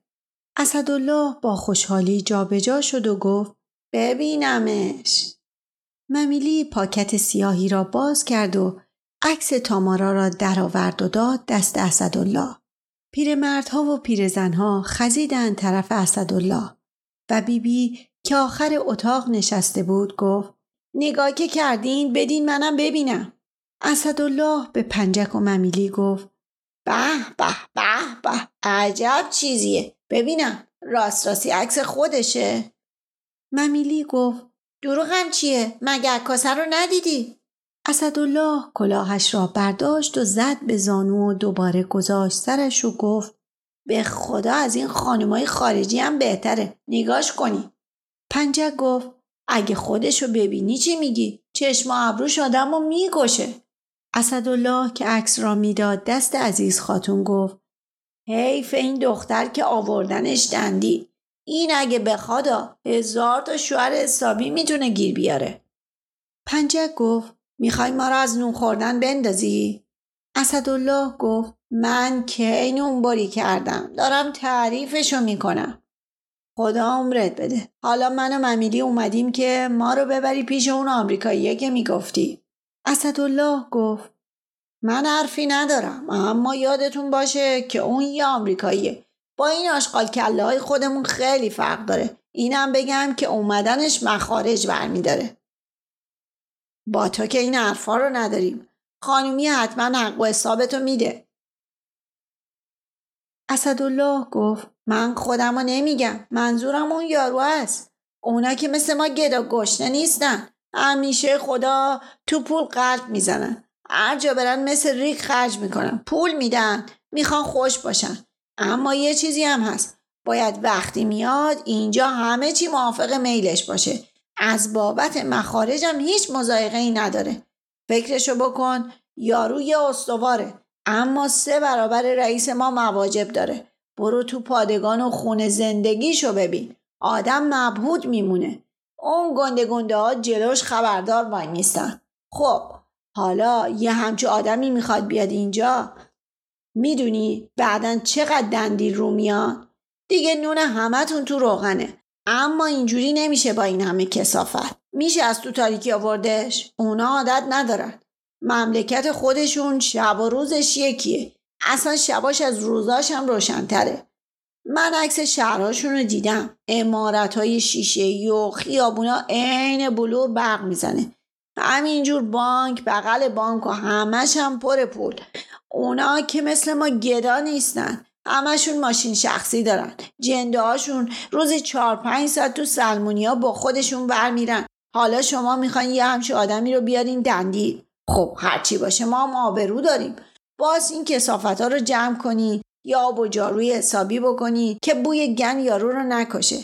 اسدالله با خوشحالی جابجا جا شد و گفت ببینمش. ممیلی پاکت سیاهی را باز کرد و عکس تامارا را درآورد و داد دست اسدالله. پیرمردها و پیرزنها خزیدند طرف اسدالله و بیبی بی که آخر اتاق نشسته بود گفت نگاه که کردین بدین منم ببینم. اسدالله به پنجک و ممیلی گفت به به به به عجب چیزیه. ببینم راست راستی عکس خودشه. ممیلی گفت دروغم چیه؟ مگه عکاسه رو ندیدی؟ اسدالله کلاهش را برداشت و زد به زانو و دوباره گذاشت سرش و گفت به خدا از این خانمای خارجی هم بهتره. نگاش کنی. پنجک گفت اگه خودشو ببینی چی میگی؟ چشم و ابروش آدم رو می‌کشه. اسدالله که عکس را می‌داد دست عزیز خاتون گفت حیف این دختر که آوردنش دندی. این اگه بخوادا هزار تا شوهر حسابی می‌تونه گیر بیاره. پنجک گفت می‌خوای ما را از نون خوردن بندازی؟ اسدالله گفت من کی نون باری کردم؟ دارم تعریفشو می‌کنم. خدا عمرت بده. حالا من و ممیلی اومدیم که ما رو ببری پیش اون آمریکاییه که می‌گفتی. اسدالله گفت من حرفی ندارم اما یادتون باشه که اون یه آمریکاییه. با این آشغال کله های خودمون خیلی فرق داره. اینم بگم که اومدنش مخارج برمیداره. با تو که این حرفا رو نداریم. خانومی حتما حق و حسابتو میده. اسدالله گفت من خودم رو نمیگم. منظورم اون یارو است. اونا که مثل ما گدا گشنه نیستن. همیشه خدا تو پول قلب می‌زنن. هر جا برن مثل ریک خرج می‌کنن. پول میدن. می‌خوان خوش باشن. اما یه چیزی هم هست. باید وقتی میاد اینجا همه چی موافق میلش باشه. از بابت مخارجم هیچ مزایقه ای نداره. فکرشو بکن یارو یه استواره اما سه برابر رئیس ما مواجب داره. برو تو پادگان و خونه زندگیشو ببین. آدم مبهود میمونه. اون گنده گنده ها جلوش خبردار وای نیستن خب حالا یه همچه آدمی می‌خواد بیاد اینجا؟ می‌دونی بعدا چقدر دندی رو میاد دیگه نون همتون تو روغنه. اما اینجوری نمیشه با این همه کسافت. میشه از تو تاریکی آوردش؟ اونا عادت ندارن. مملکت خودشون شب و روزش یکیه. اصلا شباش از روزاش هم روشنتره. من عکس شهرهاشون رو دیدم. امارت های شیشه و خیابونا عین بلور برق می‌زنه. همینجور بانک بغل بانک و همش هم پر پول. اونا که مثل ما گدا نیستن. همشون ماشین شخصی دارن. جنده هاشون روزی چهار پنج ساعت تو سلمونیا با خودشون برمیرن. حالا شما می‌خواین یه همچه آدمی رو بیارین دندید خب هرچی باشه ما هم آبرو داریم. باز این کسافت ها رو جمع کنی یا آب و جاروی حسابی بکنی که بوی گن یارو رو نکشه.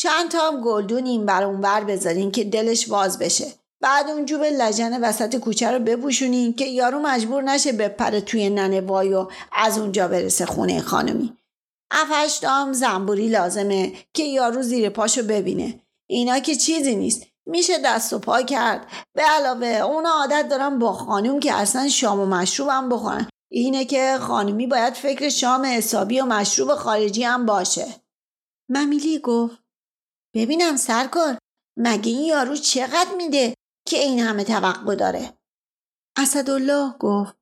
چند تا هم گلدون این بر اون بر بذارین که دلش باز بشه. بعد اون جوب لجن وسط کوچه رو بپوشونین که یارو مجبور نشه بپره توی ننه وای و از اونجا برسه خونه خانمی افش هم زنبوری لازمه که یارو زیر پاشو ببینه. اینا که چیزی نیست. میشه دست و پا کرد. به علاوه اونا عادت دارن با خانم که اصلا شام و مشروب هم بخورن. اینه که خانمی باید فکر شام حسابی و مشروب خارجی هم باشه. ممیلی گفت ببینم سرکار مگه این یارو چقدر میده؟ که این همه توقع داره؟ اسدالله گفت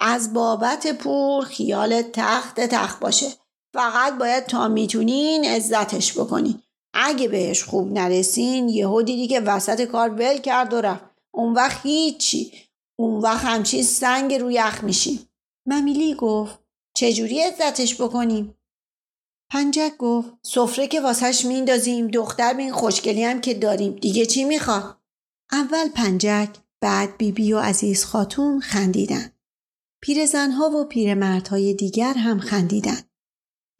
از بابت پول خیال تخت تخت باشه. فقط باید تا می‌تونین عزتش بکنین. اگه بهش خوب نرسین یهو دیدی که وسط کار ول کرد و رفت. اون وقت هیچی. اون وقت همچین سنگ روی یخ میشیم. ممیلی گفت چجوری عزتش بکنیم؟ پنجک گفت سفره که واسهش میندازیم دختر به این خوشگلی هم که داریم. دیگه چی می‌خواد؟ اول پنجک بعد بیبی بی و عزیز خاتون خندیدن. پیرزنها و پیرمردهای دیگر هم خندیدن.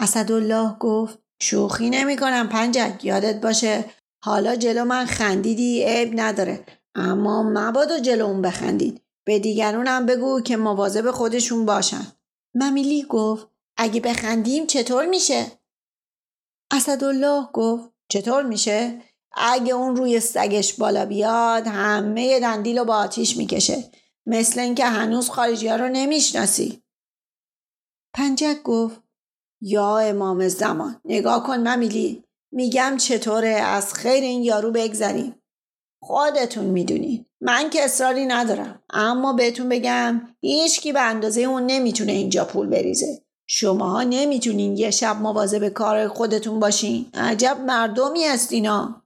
اسدالله گفت شوخی نمی کنم پنجک یادت باشه. حالا جلو من خندیدی عیب نداره. اما مبادا جلو اون بخندید. به دیگرونم بگو که مواظب خودشون باشن. ممیلی گفت اگه بخندیم چطور میشه؟ اسدالله گفت چطور میشه؟ اگه اون روی سگش بالا بیاد همه دندیل رو با آتیش می‌کشه. مثل اینکه هنوز خارجی ها رو نمی‌شناسی. پنجک گفت یا امام زمان نگاه کن ممیلی. میگم چطوره از خیر این یارو بگذریم. خودتون می‌دونین من که اصراری ندارم. اما بهتون بگم هیچکی به اندازه اون نمی‌تونه اینجا پول بریزه. شماها نمی‌تونین یه شب مواظب کار خودتون باشین. عجب مردمی هستینا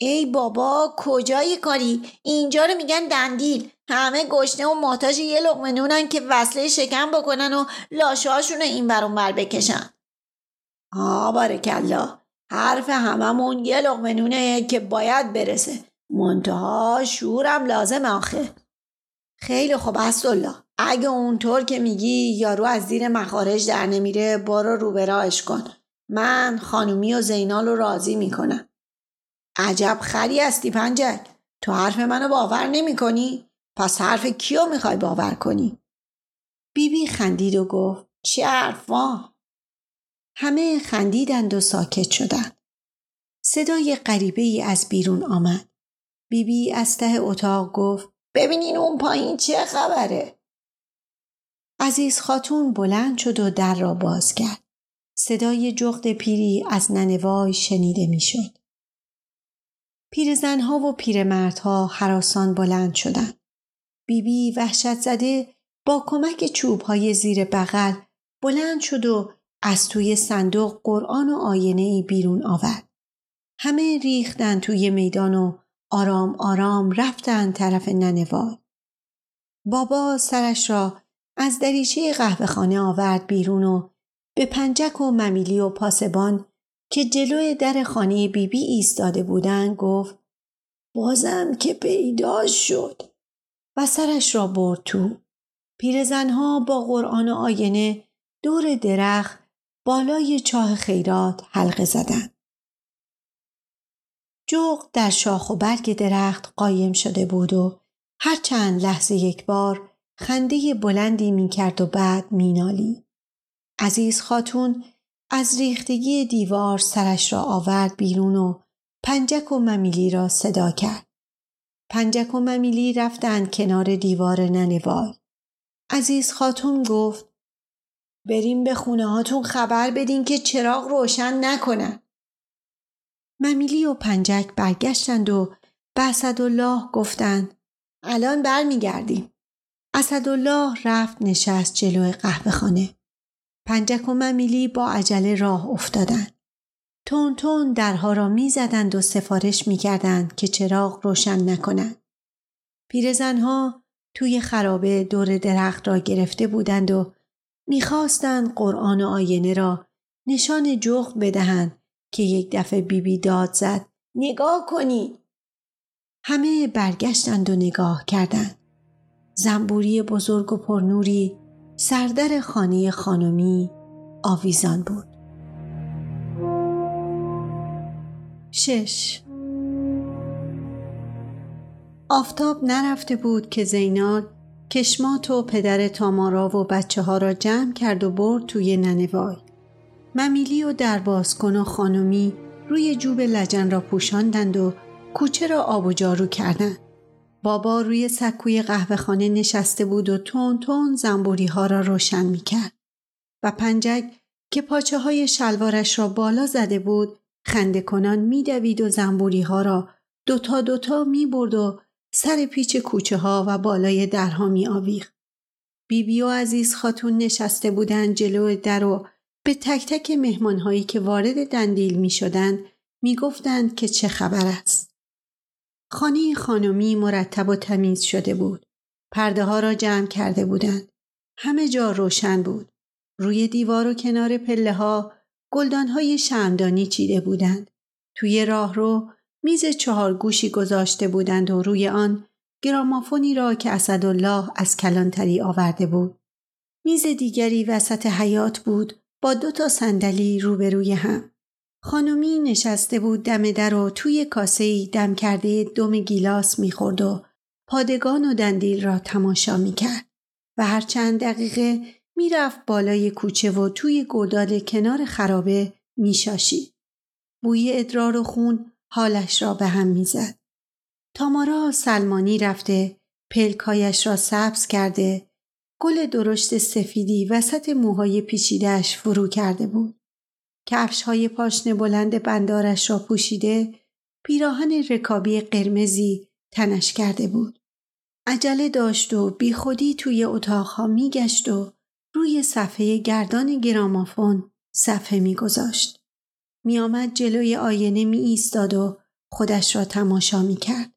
ای بابا کجای کاری؟ اینجا رو میگن دندیل. همه گشنه و محتاج یه لقمه نونن که وصله شکم بکنن و لاشهاشون رو این برون بر بکشن. آ بارکلا حرف هممون یه لقمه نونه که باید برسه. منتها شورم لازم آخه. خیلی خوب الله اگه اونطور که میگی یارو از زیر مخارج در نمیره برو روبراش کن. من خانومی و زینال رو راضی می‌کنم. عجب خری هستی پنجک تو حرف منو باور نمی کنی؟ پس حرف کیو می‌خوای باور کنی؟ بیبی بی خندید و گفت چه حرفا؟ همه خندیدند و ساکت شدند. صدای غریبه ای از بیرون آمد. بیبی بی از ته اتاق گفت ببینین اون پایین چه خبره؟ عزیز خاتون بلند شد و در را باز کرد. صدای جغد پیری از ننوای شنیده می‌شد. پیرزنها و پیرمردها حراسان بلند شدند. بیبی وحشت زده با کمک چوب های زیر بغل بلند شد و از توی صندوق قرآن و آینه ای بیرون آورد. همه ریختن توی میدان و آرام آرام رفتن طرف ننوای. بابا سرش را از دریچه قهوه خانه آورد بیرون و به پنجک و ممیلی و پاسبان که جلوی در خانه بیبی ایستاده بودن گفت بازم که پیدا شد و سرش را برد تو. پیرزنها با قرآن و آینه دور درخت بالای چاه خیرات حلقه زدند. جغ در شاخ و برگ درخت قایم شده بود و هر چند لحظه یک بار خنده بلندی می کرد و بعد مینالی. عزیز خاتون از ریختگی دیوار سرش را آورد بیرون و پنجک و ممیلی را صدا کرد. پنجک و ممیلی رفتند کنار دیوار ننوای. عزیز خاتون گفت بریم به خونه هاتون خبر بدین که چراغ روشن نکنن. ممیلی و پنجک برگشتند و به اسدالله گفتند الان برمیگردیم. اسدالله رفت نشست جلو قهوه خانه. پنجک و ممیلی با عجله راه افتادند. تون تون درها را می زدند و سفارش می کردند که چراغ روشن نکنند. پیرزنها توی خرابه دور درخت را گرفته بودند و می‌خواستند قرآن آینه را نشان جغ بدهند که یک دفعه بیبی داد زد نگاه کنید همه برگشتند و نگاه کردند زنبوری بزرگ و پرنوری سردر خانه خانمی آویزان بود شش آفتاب نرفته بود که زیناد کشمات و پدر تامارا و بچه ها را جمع کرد و برد توی ننوای. ممیلی و دربازکن و خانمی روی جوب لجن را پوشاندند و کوچه را آب و جارو کردند. بابا روی سکوی قهوه خانه نشسته بود و تون تون زنبوری ها را روشن می کرد. و پنجک که پاچه های شلوارش را بالا زده بود خنده کنان می دوید و زنبوری ها را دوتا دوتا می برد و سر پیچ کوچه ها و بالای درها می آویخ. بیبی و عزیز خاتون نشسته بودند جلو در و به تک تک مهمان هایی که وارد دندیل می شدند می گفتند که چه خبر است. خانه خانمی مرتب و تمیز شده بود. پرده ها را جمع کرده بودند. همه جا روشن بود. روی دیوار و کنار پله ها گلدان های شمدانی چیده بودند. توی راه رو میز چهار گوشی گذاشته بودند و روی آن گرامافونی را که اسدالله از کلانتری آورده بود. میز دیگری وسط حیات بود با دو تا صندلی روبروی هم. خانمی نشسته بود دم در و توی کاسه دم کرده دم گیلاس می‌خورد و پادگان و دندیل را تماشا می‌کرد و هر چند دقیقه می‌رفت بالای کوچه و توی گودال کنار خرابه میشاشید. بوی ادرار و خون حالش را به هم می‌زد. تامارا سلمانی رفته پلکایش را سبز کرده گل درشت سفیدی وسط موهای پیچیدهش فرو کرده بود. کفش های پاشنه بلند بندارش را پوشیده پیراهن رکابی قرمزی تنش کرده بود. عجله داشت و بیخودی توی اتاقها میگشت و روی صفحه گردان گرامافون صفحه میگذاشت. میآمد جلوی آینه می ایستاد و خودش را تماشا می کرد.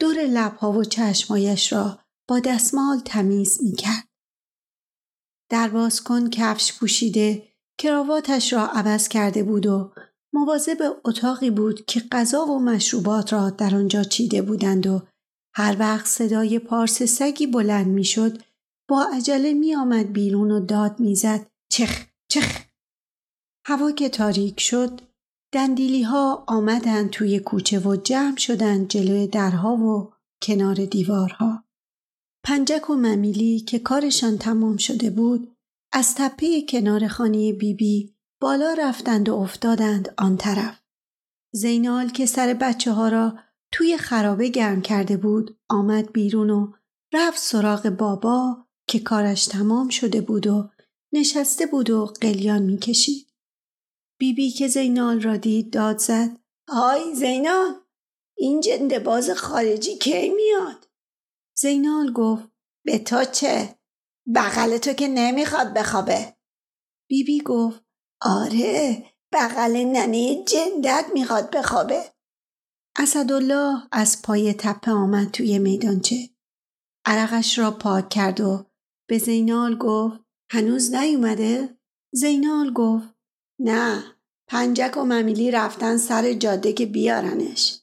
دور لبها و چشمایش را با دستمال تمیز می کرد. در کن کفش پوشیده کراواتش را عوض کرده بود و مواظب اتاقی بود که غذا و مشروبات را در آنجا چیده بودند و هر وقت صدای پارس سگی بلند می‌شد با عجله می آمد بیرون و داد می‌زد چخ چخ هوا که تاریک شد دندیلی ها آمدند توی کوچه و جمع شدند جلوی درها و کنار دیوارها. پنجک و ممیلی که کارشان تمام شده بود از تپه کنار خانه بیبی بی بالا رفتند و افتادند آن طرف. زینال که سر بچه ها را توی خرابه گرم کرده بود آمد بیرون و رفت سراغ بابا که کارش تمام شده بود و نشسته بود و قلیان می‌کشید. بیبی که زینال را دید داد زد های زینال این جنده باز خارجی کی میاد زینال گفت به تو چه بغل تو که نمی‌خواد بخوابه. بیبی گفت آره بغل ننه جندت می‌خواد بخوابه. اسدالله از پای تپه آمد توی میدانچه. عرقش را پاک کرد و به زینال گفت هنوز نیومده؟ زینال گفت نه پنجک و ممیلی رفتن سر جاده که بیارنش.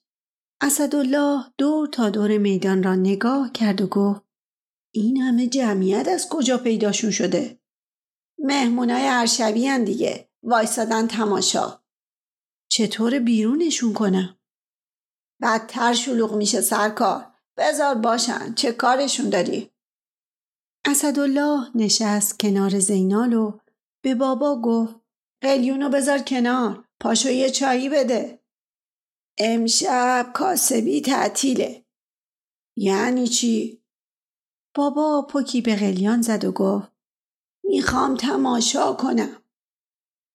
اسدالله دور تا دور میدان را نگاه کرد و گفت این همه جمعیت از کجا پیداشون شده؟ مهمونای هر شبیه دیگه. وایسادن تماشا. چطور بیرونشون کنم؟ بدتر شلوغ میشه سرکار. بذار باشن. چه کارشون داری؟ اسدالله نشست کنار زینال و به بابا گفت قلیونو بذار کنار. پاشو یه چایی بده. امشب کاسبی تعطیله. یعنی چی؟ بابا پوکی به قلیان زد و گفت می‌خوام تماشا کنم.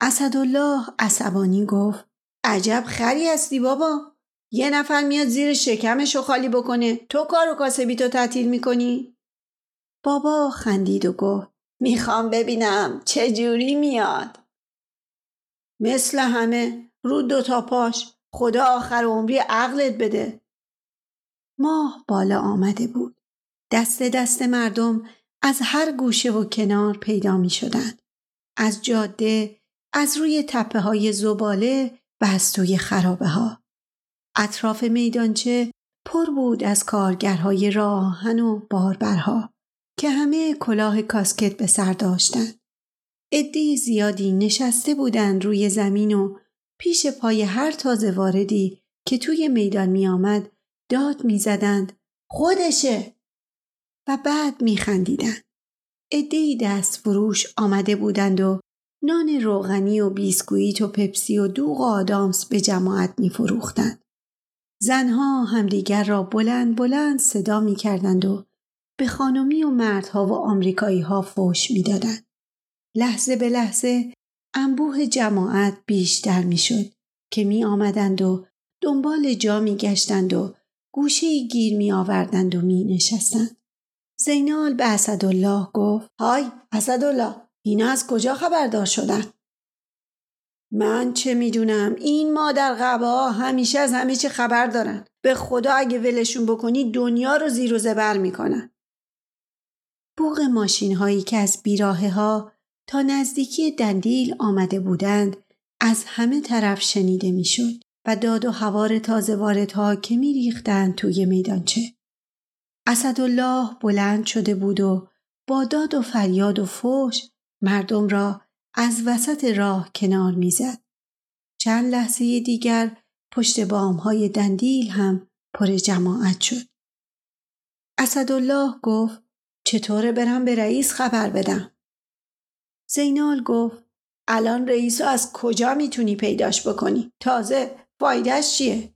اسدالله عصبانی گفت عجب خری هستی بابا. یه نفر میاد زیر شکمشو خالی بکنه. تو کار و کاسبی تو تعطیل می‌کنی؟ بابا خندید و گفت می‌خوام ببینم چه جوری میاد. مثل همه رو دوتا پاش خدا آخر عمری عقلت بده. ماه بالا آمده بود. دست دست مردم از هر گوشه و کنار پیدا می شدند. از جاده از روی تپه های زباله و از توی خرابه ها. اطراف میدانچه پر بود از کارگرهای راهن و باربرها که همه کلاه کاسکت به سر داشتند. عده زیادی نشسته بودند روی زمین و پیش پای هر تازه واردی که توی میدان می آمد داد می زدند خودشه و بعد می خندیدند. عده دست فروش آمده بودند و نان روغنی و بیسکویت و پپسی و دوغ و آدامس به جماعت می فروختند. زنها همدیگر را بلند بلند صدا می کردند و به خانمی و مردها و آمریکایی ها فوش می دادند. لحظه به لحظه انبوه جماعت بیشتر می شد که می آمدند و دنبال جا می گشتند و گوشه گیر می آوردند و می نشستند. زینال به اسدالله گفت های اسدالله اینا از کجا خبردار شدن؟ من چه می‌دونم این مادر غبا همیشه از همه چی خبر دارن به خدا اگه ولشون بکنی دنیا رو زیر و زبر می‌کنن بوغ ماشین هایی که از بیراهه ها تا نزدیکی دندیل آمده بودند از همه طرف شنیده می‌شد و داد و هوار تازه واردها که می ریختند توی میدانچه. اسدالله بلند شده بود و با داد و فریاد و فوش مردم را از وسط راه کنار می‌زد. چند لحظه دیگر پشت بام های دندیل هم پر جماعت شد. اسدالله گفت چطوره برم به رئیس خبر بدم؟ زینال گفت الان رئیس از کجا می‌تونی پیداش بکنی؟ تازه فایدهش چیه؟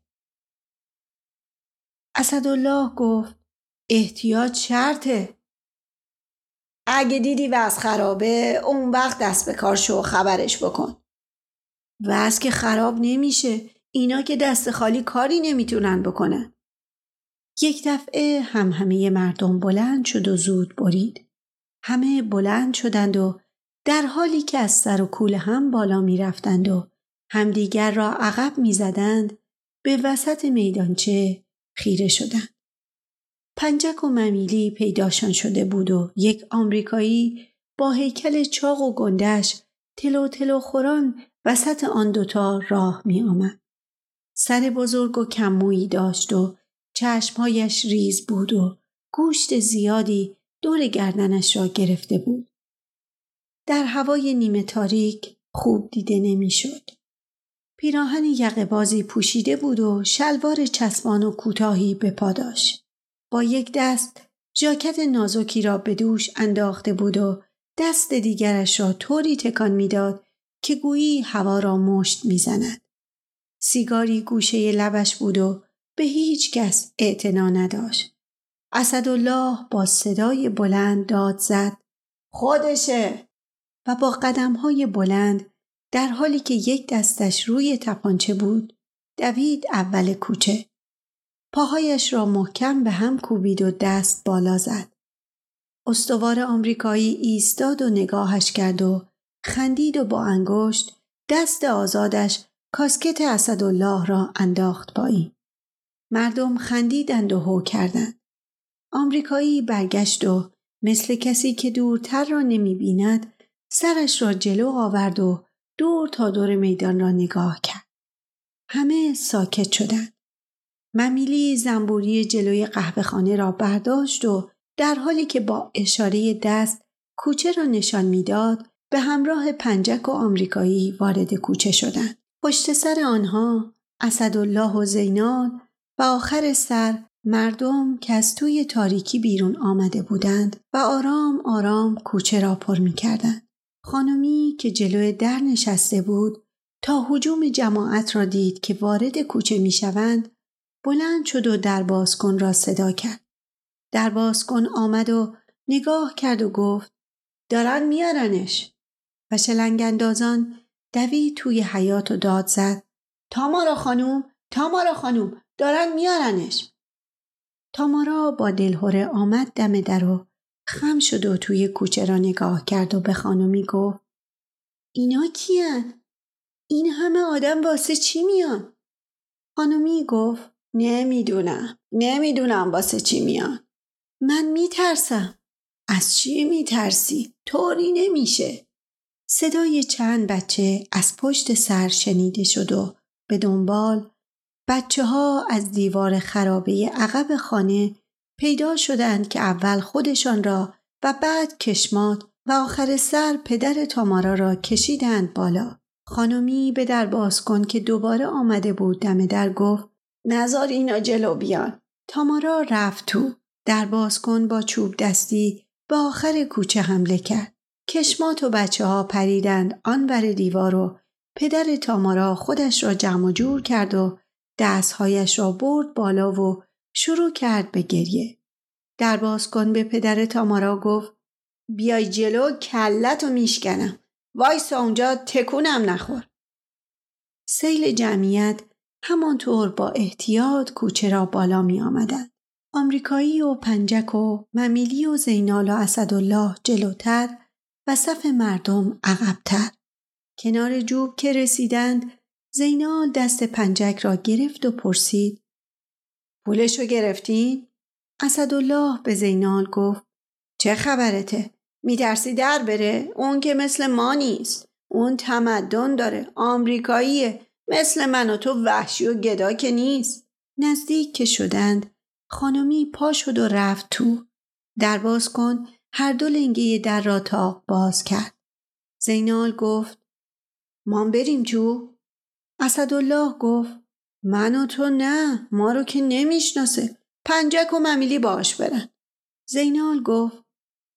اسدالله گفت احتیاط شرطه. اگه دیدی وز خرابه اون وقت دست به کار شو خبرش بکن. وز که خراب نمیشه. اینا که دست خالی کاری نمی‌تونن بکنن. یک دفعه هم همه مردم بلند شد و زود برید. همه بلند شدند و در حالی که از سر و کول هم بالا می رفتند و همدیگر را عقب می زدند به وسط میدانچه خیره شدند. پنجک و ممیلی پیداشان شده بود و یک آمریکایی با هیکل چاق و گندش تلو تلو خوران وسط آن دوتا راه می آمد. سر بزرگ و کمویی داشت و چشمهایش ریز بود و گوشت زیادی دور گردنش را گرفته بود. در هوای نیمه تاریک خوب دیده نمی‌شد. پیراهن یقه بازی پوشیده بود و شلوار چسبان و کوتاهی به پا داشت. با یک دست ژاکت نازکی را به دوش انداخته بود و دست دیگرش را طوری تکان می‌داد که گویی هوا را مشت می‌زند. سیگاری گوشه لبش بود و به هیچ کس اعتنا نداشت. اسدالله با صدای بلند داد زد خودشه و با قدم های بلند در حالی که یک دستش روی تپانچه بود دوید اول کوچه. پاهایش را محکم به هم کوبید و دست بالا زد. استوار آمریکایی ایستاد و نگاهش کرد و خندید و با انگشت دست آزادش کاسکت اسدالله را انداخت پایین. مردم خندیدند و هو کردند. آمریکایی برگشت و مثل کسی که دورتر را نمی بیند سرش را جلو آورد و دور تا دور میدان را نگاه کرد. همه ساکت شدند. ممیلی زنبوری جلوی قهوه خانه را برداشت و در حالی که با اشاره دست کوچه را نشان می‌داد به همراه پنجک و آمریکایی وارد کوچه شدند. پشت سر آنها اسدالله و زینال و آخر سر مردم که از توی تاریکی بیرون آمده بودند و آرام آرام کوچه را پر می کردند. خانمی که جلوی در نشسته بود تا حجوم جماعت را دید که وارد کوچه می شوند بلند شد و در بازکن را صدا کرد. در بازکن آمد و نگاه کرد و گفت دارن میارنش و شلنگ اندازان دوی توی حیات و داد زد تامارا خانوم تامارا خانوم دارن میارنش تامارا با دلهوره آمد دم در و خم شد و توی کوچه را نگاه کرد و به خانمی گفت اینا کیان؟ این همه آدم واسه چی میان؟ خانمی گفت نمی‌دونم. نمی‌دونم واسه چی میان. من میترسم. از چی میترسی؟ طوری نمیشه. صدای چند بچه از پشت سر شنیده شد و به دنبال بچه ها از دیوار خرابه عقب خانه پیدا شدند که اول خودشان را و بعد کشمات و آخر سر پدر تامارا را کشیدند بالا. خانمی به در باز کن که دوباره آمده بود. دم در گفت نزار اینا جلو بیان. تامارا رفت تو. در باز کن با چوب دستی به آخر کوچه حمله کرد. کشمات و بچه ها پریدند آن بر دیوار و پدر تامارا خودش را جمع جور کرد و دستهایش را برد بالا و شروع کرد به گریه. در باز کن به پدر تامارا گفت بیای جلو کلت و میشکنم. وایسا اونجا تکونم نخور. سیل جمعیت همانطور با احتیاط کوچه را بالا می آمدن. آمریکایی و پنجک و ممیلی و زینال و اسدالله جلوتر و صف مردم عقبتر. کنار جوب که رسیدند زینال دست پنجک را گرفت و پرسید پولشو گرفتین؟ اسدالله به زینال گفت چه خبرته؟ میترسی در بره؟ اون که مثل ما نیست. اون تمدن داره. آمریکاییه. مثل من و تو وحشی و گدا که نیست. نزدیک که شدند خانمی پا شد و رفت تو. در باز کن هر دو لنگه در را تاق باز کرد. زینال گفت ما بریم تو؟ اسدالله گفت من و تو نه ما رو که نمی‌شناسه پنجک و ممیلی باش برن زینال گفت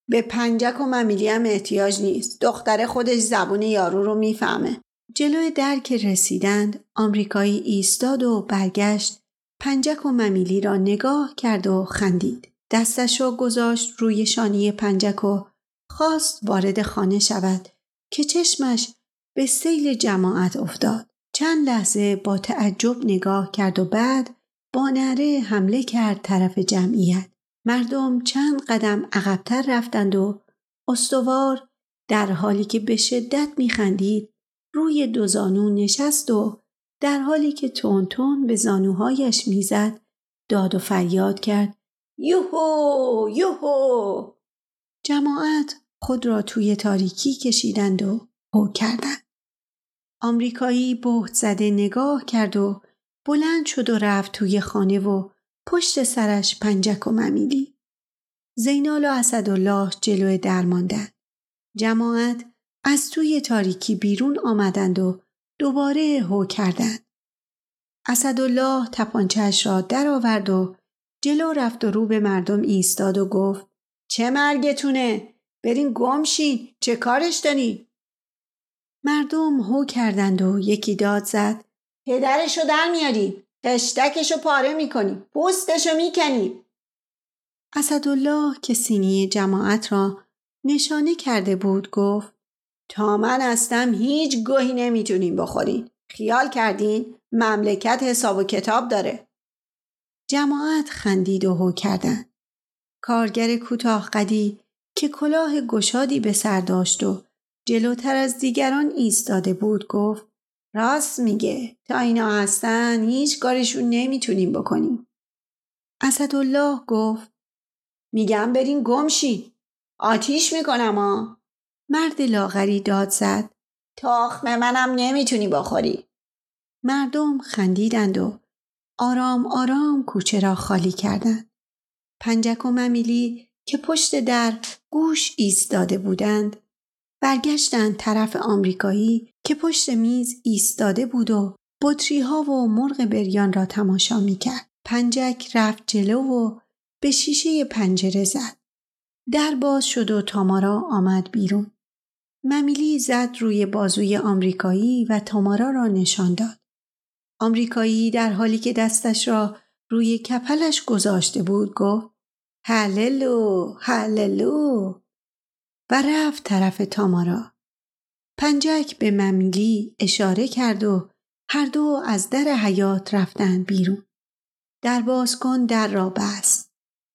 به پنجک و ممیلی هم احتیاج نیست دختر خودش زبون یارو رو می‌فهمه جلوی در که رسیدند آمریکایی ایستاد و برگشت پنجک و ممیلی را نگاه کرد و خندید دستش را گذاشت روی شانی پنجک و خواست وارد خانه شود که چشمش به سیل جماعت افتاد چند لحظه با تعجب نگاه کرد و بعد با نره حمله کرد طرف جمعیت. مردم چند قدم عقبتر رفتند و استوار در حالی که به شدت میخندید روی دو زانو نشست و در حالی که تون تون به زانوهایش می‌زد داد و فریاد کرد یوهو یوهو! جماعت خود را توی تاریکی کشیدند و هو کردند. آمریکایی بهت زده نگاه کرد و بلند شد و رفت توی خانه و پشت سرش پنجک و ممیلی. زینال و اسدالله جلو در ماندند. جماعت از توی تاریکی بیرون آمدند و دوباره هو کردند. اسدالله تپانچهش را درآورد و جلو رفت و رو به مردم ایستاد و گفت چه مرگتونه؟ برین گمشین چه کارش داری؟ مردم هو کردند و یکی داد زد پدرشو در میاری خشتکشو پاره می‌کنی پوستشو می‌کنی. اسدالله که سینی جماعت را نشانه کرده بود گفت تا من هستم هیچ گوهی نمی‌تونیم بخورین خیال کردین؟ مملکت حساب و کتاب داره. جماعت خندید و هو کردند. کارگر کوتاه قدی که کلاه گشادی به سر داشت و جلوتر از دیگران ایستاده بود گفت راست میگه. تا اینا هستن هیچ کارشون نمی‌تونیم بکنیم. اسدالله گفت میگم برین گمشی آتیش می‌کنم ها. مرد لاغری داد زد تاخم منم نمی‌تونی بخوری مردم خندیدند و آرام آرام کوچه را خالی کردند پنجک و ممیلی که پشت در گوش ایستاده بودند برگشتند طرف آمریکایی که پشت میز ایستاده بود و بطری ها و مرغ بریان را تماشا می کرد. پنجک رفت جلو و به شیشه پنجره زد. در باز شد و تامارا آمد بیرون. ممیلی زد روی بازوی آمریکایی و تامارا را نشان داد. آمریکایی در حالی که دستش را روی کپلش گذاشته بود گفت هللو هللو و رفت طرف تامارا. پنجک به ممیلی اشاره کرد و هر دو از در حیات رفتند بیرون. در باز کن در را بست.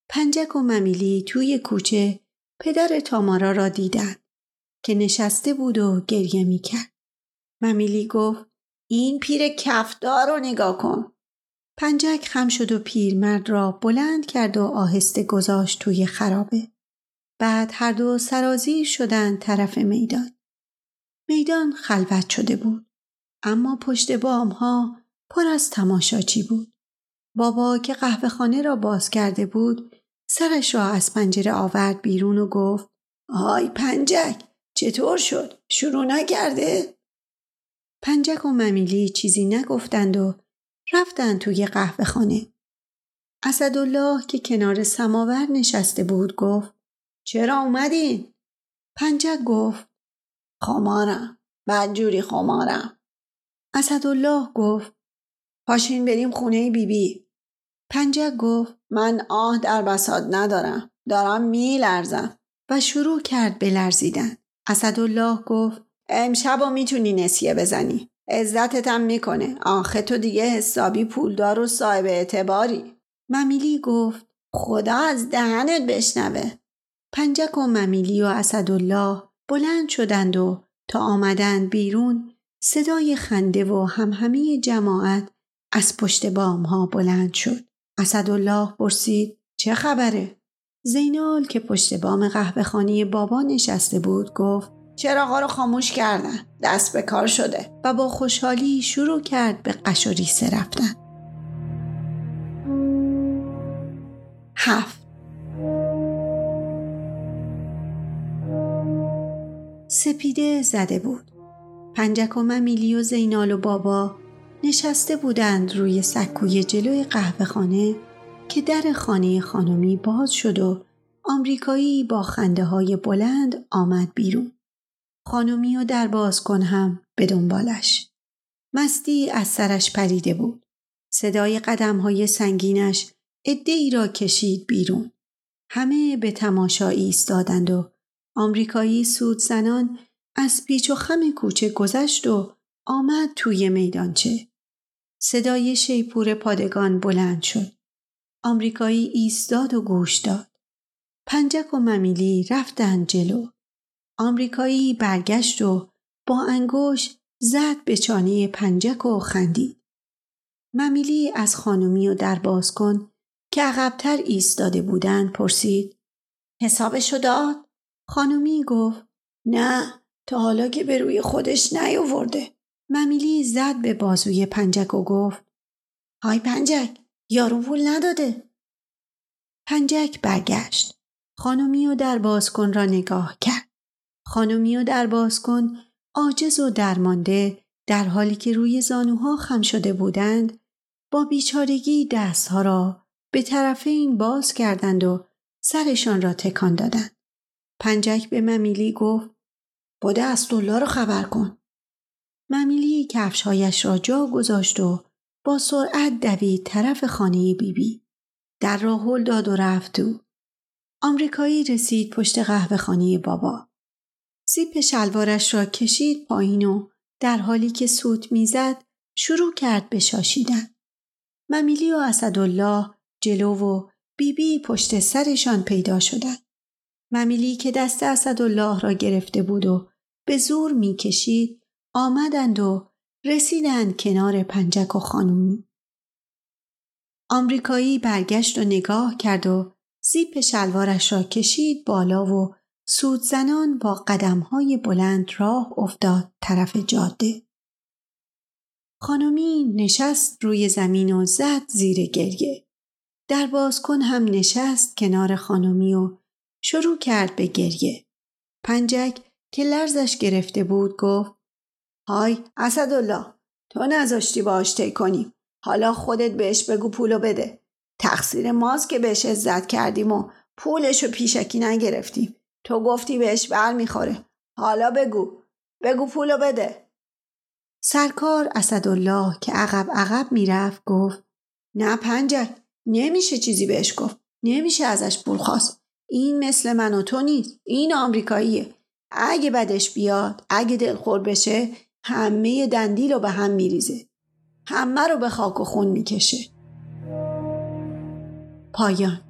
پنجک و ممیلی توی کوچه پدر تامارا را دیدند که نشسته بود و گریه می‌کرد. ممیلی گفت این پیر کفدار رو نگاه کن. پنجک خم شد و پیرمرد را بلند کرد و آهسته گذاشت توی خرابه. بعد هر دو سرازیر شدند طرف میدان. میدان خلوت شده بود. اما پشت بام ها پر از تماشاچی بود. بابا که قهوه خانه را باز کرده بود سرش را از پنجره آورد بیرون و گفت آی پنجک چطور شد؟ شروع نکرده؟ پنجک و ممیلی چیزی نگفتند و رفتند توی قهوه خانه. اسدالله که کنار سماور نشسته بود گفت چرا اومدین؟ پنجک گفت خمارم بدجوری خمارم اسدالله گفت پاشین بریم خونه بیبی بی. پنجک گفت من آه در بساط ندارم دارم میلرزم و شروع کرد بلرزیدن اسدالله گفت امشب و می‌تونی نسیه بزنی عزتتم می‌کنه آخه تو دیگه حسابی پولدار و صاحب اعتباری ممیلی گفت خدا از دهنت بشنوه پنجک و ممیلی و اسدالله بلند شدند و تا آمدند بیرون صدای خنده و همهمه جماعت از پشت بام ها بلند شد. اسدالله پرسید چه خبره؟ زینال که پشت بام قهوه خانی بابا نشسته بود گفت چراغا رو خاموش کردن؟ دست به کار شده. و با خوشحالی شروع کرد به قش و ریسه رفتن. هفت. سپیده زده بود. پنجک و ممیلی و زینال و بابا نشسته بودند روی سکوی جلوی قهوه خانه که در خانه خانمی باز شد و آمریکایی با خنده های بلند آمد بیرون. خانمی و در باز کن هم به دنبالش. مستی از سرش پریده بود. صدای قدم های سنگینش ای را کشید بیرون. همه به تماشا ایستادند و آمریکایی سود زنان از پیچ و خم کوچه گذشت و آمد توی میدانچه. صدای شیپور پادگان بلند شد. آمریکایی ایستاد و گوش داد. پنجک و ممیلی رفتند جلو. آمریکایی برگشت و با انگوش زد به چانه پنجک و خندید. ممیلی از خانمی و در باز کن که عقبتر ایستاده بودند پرسید حسابشو داد؟ خانمی گفت نه تا حالا که به روی خودش نیاورده. ممیلی زد به بازوی پنجک و گفت های پنجک یارو پول نداده پنجک برگشت خانمیو در بازکن را نگاه کرد خانمیو در بازکن عاجز و درمانده در حالی که روی زانوها خم شده بودند با بیچارگی دستها را به طرف این باز کردند و سرشان را تکان دادند. پنجک به ممیلی گفت بوده اسدالله رو خبر کن. ممیلی کفشهایش را جا گذاشت و با سرعت دوید طرف خانه بیبی. بی. در را هل داد و رفت تو. آمریکایی رسید پشت قهوه خانه بابا. زیپ شلوارش را کشید پایین و در حالی که سوت می‌زد شروع کرد به شاشیدن. ممیلی و اسدالله جلو و بیبی بی پشت سرشان پیدا شدند. ممیلی که دست اسدالله را گرفته بود و به زور می‌کشید آمدند و رسیدند کنار پنجک و خانومی. آمریکایی برگشت و نگاه کرد و زیپ شلوارش را کشید بالا و سود زنان با قدمهای بلند راه افتاد طرف جاده. خانمی نشست روی زمین و زد زیر گریه. در بازکن هم نشست کنار خانمی و شروع کرد به گریه. پنجک که لرزش گرفته بود گفت های اسدالله تو نذاشتی باش تی کنیم. حالا خودت بهش بگو پولو بده. تقصیر ماست که بهش عزت کردیم و پولشو پیشکی نگرفتیم. تو گفتی بهش بر می‌خوره. حالا بگو. بگو پولو بده. سرکار اسدالله که عقب عقب می‌رفت گفت نه پنجک نمیشه چیزی بهش گفت. نمیشه ازش پول خواست. این مثل من و تو نیست. این آمریکاییه. اگه بدش بیاد اگه دلخور بشه همه دندیل رو به هم میریزه. همه رو به خاک و خون می‌کشه. پایان